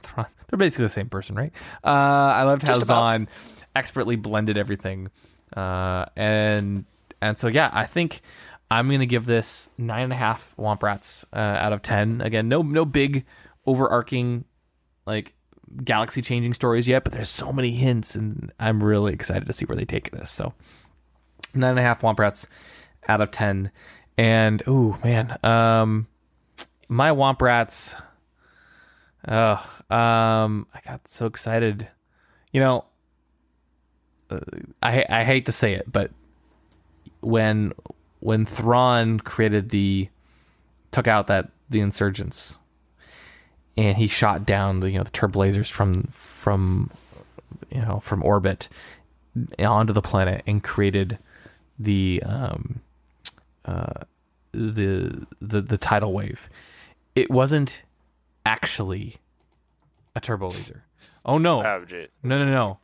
Thrawn, they're basically the same person, right? Uh, I loved how. Zahn expertly blended everything, uh, and and so yeah, I think I'm gonna give this nine and a half Womp Rats uh, out of ten. Again, no no big overarching like galaxy changing stories yet, but there's so many hints, and I'm really excited to see where they take this. So nine and a half Womp Rats out of ten. And ooh man, um, my Womp Rats. Ugh, um, I got so excited. You know, uh, I I hate to say it, but when when Thrawn created the took out that the insurgents and he shot down the you know the turbolasers from from you know from orbit onto the planet and created the um uh the the the tidal wave it wasn't actually a turbo laser oh no Oh, no, no, no.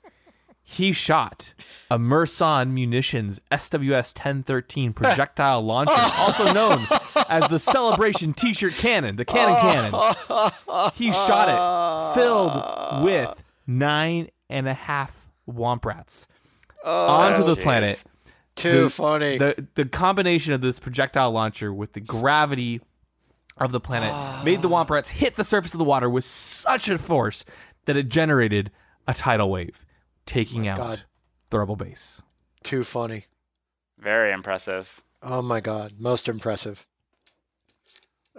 He shot a Merr-Sonn Munitions SWS 1013 projectile launcher, also known as the Celebration T shirt cannon, the cannon cannon. He shot it filled with nine and a half Womp Rats oh, onto the jeez. planet. Too The- funny. The, the combination of this projectile launcher with the gravity of the planet made the Womp Rats hit the surface of the water with such a force that it generated a tidal wave, taking out God. the rebel base. Too funny. Very impressive. Oh my god, most impressive.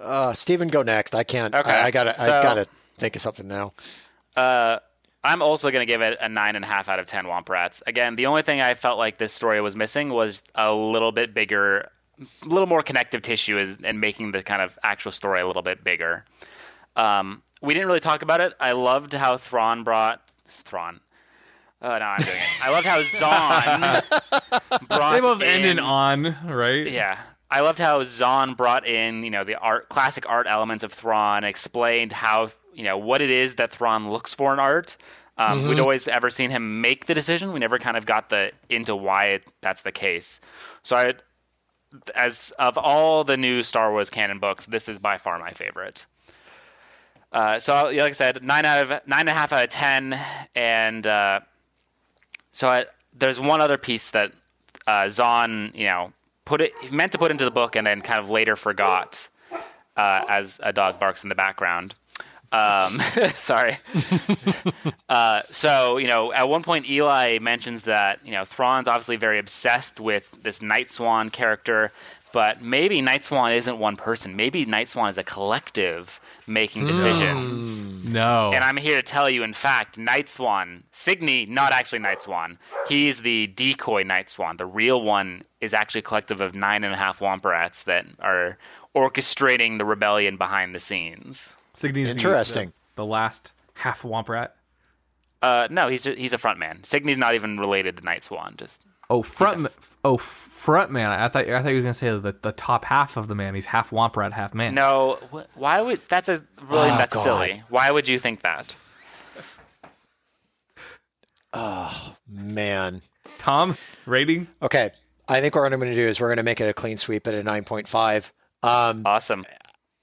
Uh, Steven, go next. I can't. Okay, I, I gotta. so- I gotta think of something now. Uh, I'm also going to give it a nine and a half out of ten Womp Rats. Again, the only thing I felt like this story was missing was a little bit bigger, a little more connective tissue, is, and making the kind of actual story a little bit bigger. Um, we didn't really talk about it. I loved how Thrawn brought Thrawn. Oh, no, I'm doing it. I loved how Zahn brought They both in, ended on, right? yeah. I loved how Zahn brought in, you know, the art, classic art elements of Thrawn, explained how, you know, what it is that Thrawn looks for in art. Um, We'd always ever seen him make the decision. We never kind of got the into why it, that's the case. So, I, as of all the new Star Wars canon books, this is by far my favorite. Uh, so, like I said, nine out of nine and a half out of ten, and uh, so I, there's one other piece that uh, Zahn, you know, put it meant to put into the book and then kind of later forgot uh, as a dog barks in the background. Um, sorry. uh, so you know, at one point, Eli mentions that you know Thrawn's obviously very obsessed with this Nightswan character, but maybe Nightswan isn't one person. Maybe Nightswan is a collective making decisions. No. And I'm here to tell you, in fact, Night Swan, Cygni, not actually Nightswan. He's the decoy Nightswan. The real one is actually a collective of nine and a half Womp Rats that are orchestrating the rebellion behind the scenes. Cygni's Interesting. The, the last half womp rat. Uh, no, he's he's a front man. Cygni's not even related to Nightswan. Just Oh, front. ma- Oh, front man. I thought I thought you were gonna say the, the top half of the man. He's half womp rat, half man. no. wh- Why would that's a really Oh, that's God. silly. Why would you think that? Oh man. Tom rating. Okay. I think what I'm going to do is we're going to make it a clean sweep at a 9.5. Um, Awesome.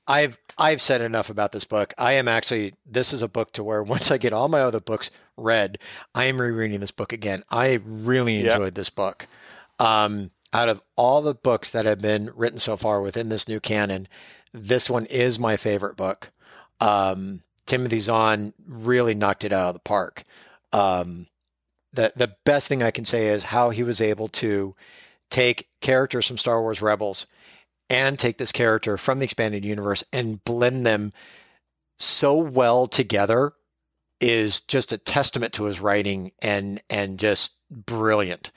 I've I've said enough about this book. I am actually this is a book to where once I get all my other books read, I am rereading this book again. I really Yep. enjoyed this book. Um, out of all the books that have been written so far within this new canon, this one is my favorite book. Um, Timothy Zahn really knocked it out of the park. Um, the the best thing I can say is how he was able to take characters from Star Wars Rebels and take this character from the expanded universe and blend them so well together is just a testament to his writing and and just brilliant.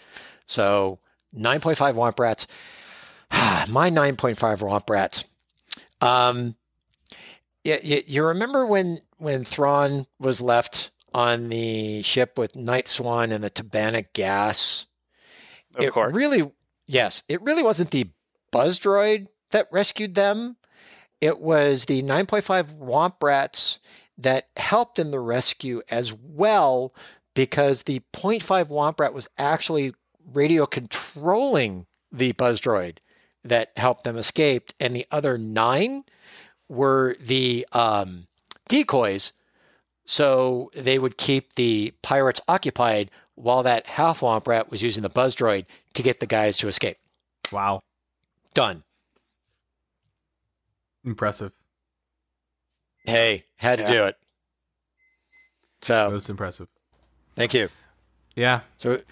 So 9.5 Womp Rats. My 9.5 Womp Rats. Um, you, you, you remember when when Thrawn was left on the ship with Nightswan and the Tabanic gas? Of it course. really yes it really wasn't the buzz droid that rescued them. It was the 9.5 womp rats that helped in the rescue as well because the 0.5 womp rat was actually radio controlling the buzz droid that helped them escape and the other nine were the um, decoys. So they would keep the pirates occupied while that half womp rat was using the buzz droid to get the guys to escape. Wow, Done. impressive. Hey, had to Yeah. do it. So Most impressive. thank you. Yeah, So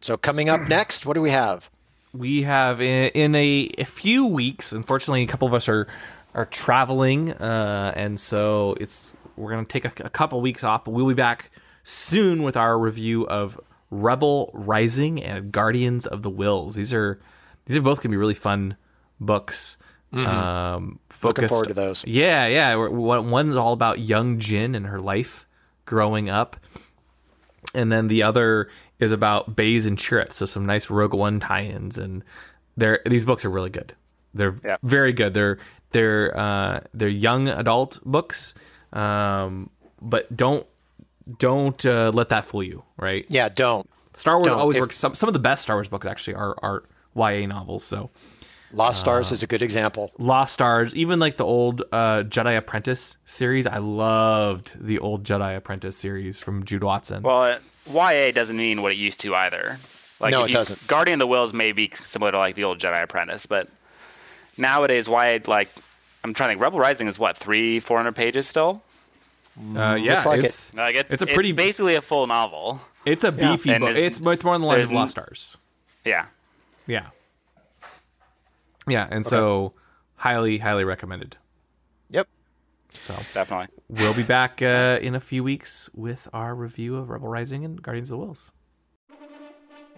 so coming up next, what do we have? we have in, in a, a few weeks. Unfortunately, a couple of us are are traveling, uh, and so it's we're gonna take a, a couple weeks off. But we'll be back soon with our review of Rebel Rising and Guardians of the Whills. These are these are both gonna be really fun books. Um, Mm-hmm. Looking focused- forward to those. Yeah, yeah. one's all about young Jyn and her life growing up, and then the other is about Baze and Chirrut. So some nice Rogue One tie-ins, and they're these books are really good. They're Yeah. very good. They're they're uh, they're young adult books, um, but don't don't uh, let that fool you. Right? Yeah, don't. Star Wars Don't. always If- works. Some some of the best Star Wars books actually are are YA novels. So Lost Stars Uh, is a good example. Lost Stars, even like the old uh, Jedi Apprentice series. I loved the old Jedi Apprentice series from Jude Watson. Well, uh, YA doesn't mean what it used to either. Like No, it you- doesn't. Guardian of the Whills may be similar to like the old Jedi Apprentice, but nowadays YA like I'm trying to think. Rebel Rising is what three, four hundred pages still. uh, yeah, looks like it. it's Like it's, It's a pretty- basically a full novel. it's a beefy And book. It's it's more on the lines of Lost Stars. Yeah. Yeah, yeah, and so highly highly recommended. Yep. So Definitely. we'll be back uh, in a few weeks with our review of Rebel Rising and Guardians of the Whills.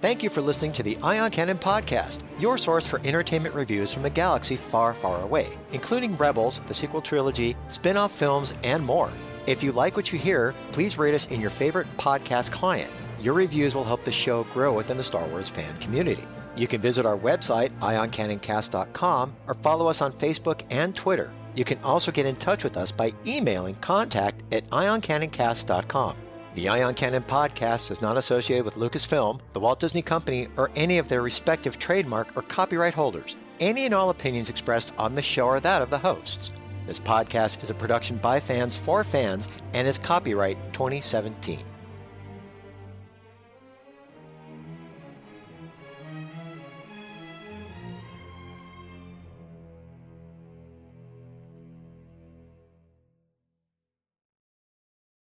Thank you for listening to the Ion Cannon Podcast, your source for entertainment reviews from a galaxy far, far away, including Rebels, the sequel trilogy, spin off films, and more. If you like what you hear, please rate us in your favorite podcast client. Your reviews will help the show grow within the Star Wars fan community. You can visit our website, ioncanoncast.com, or follow us on Facebook and Twitter. You can also get in touch with us by emailing contact at ioncanoncast.com. The Ion Cannon podcast is not associated with Lucasfilm, the Walt Disney Company, or any of their respective trademark or copyright holders. Any and all opinions expressed on the show are that of the hosts. This podcast is a production by fans for fans and is copyright 2017.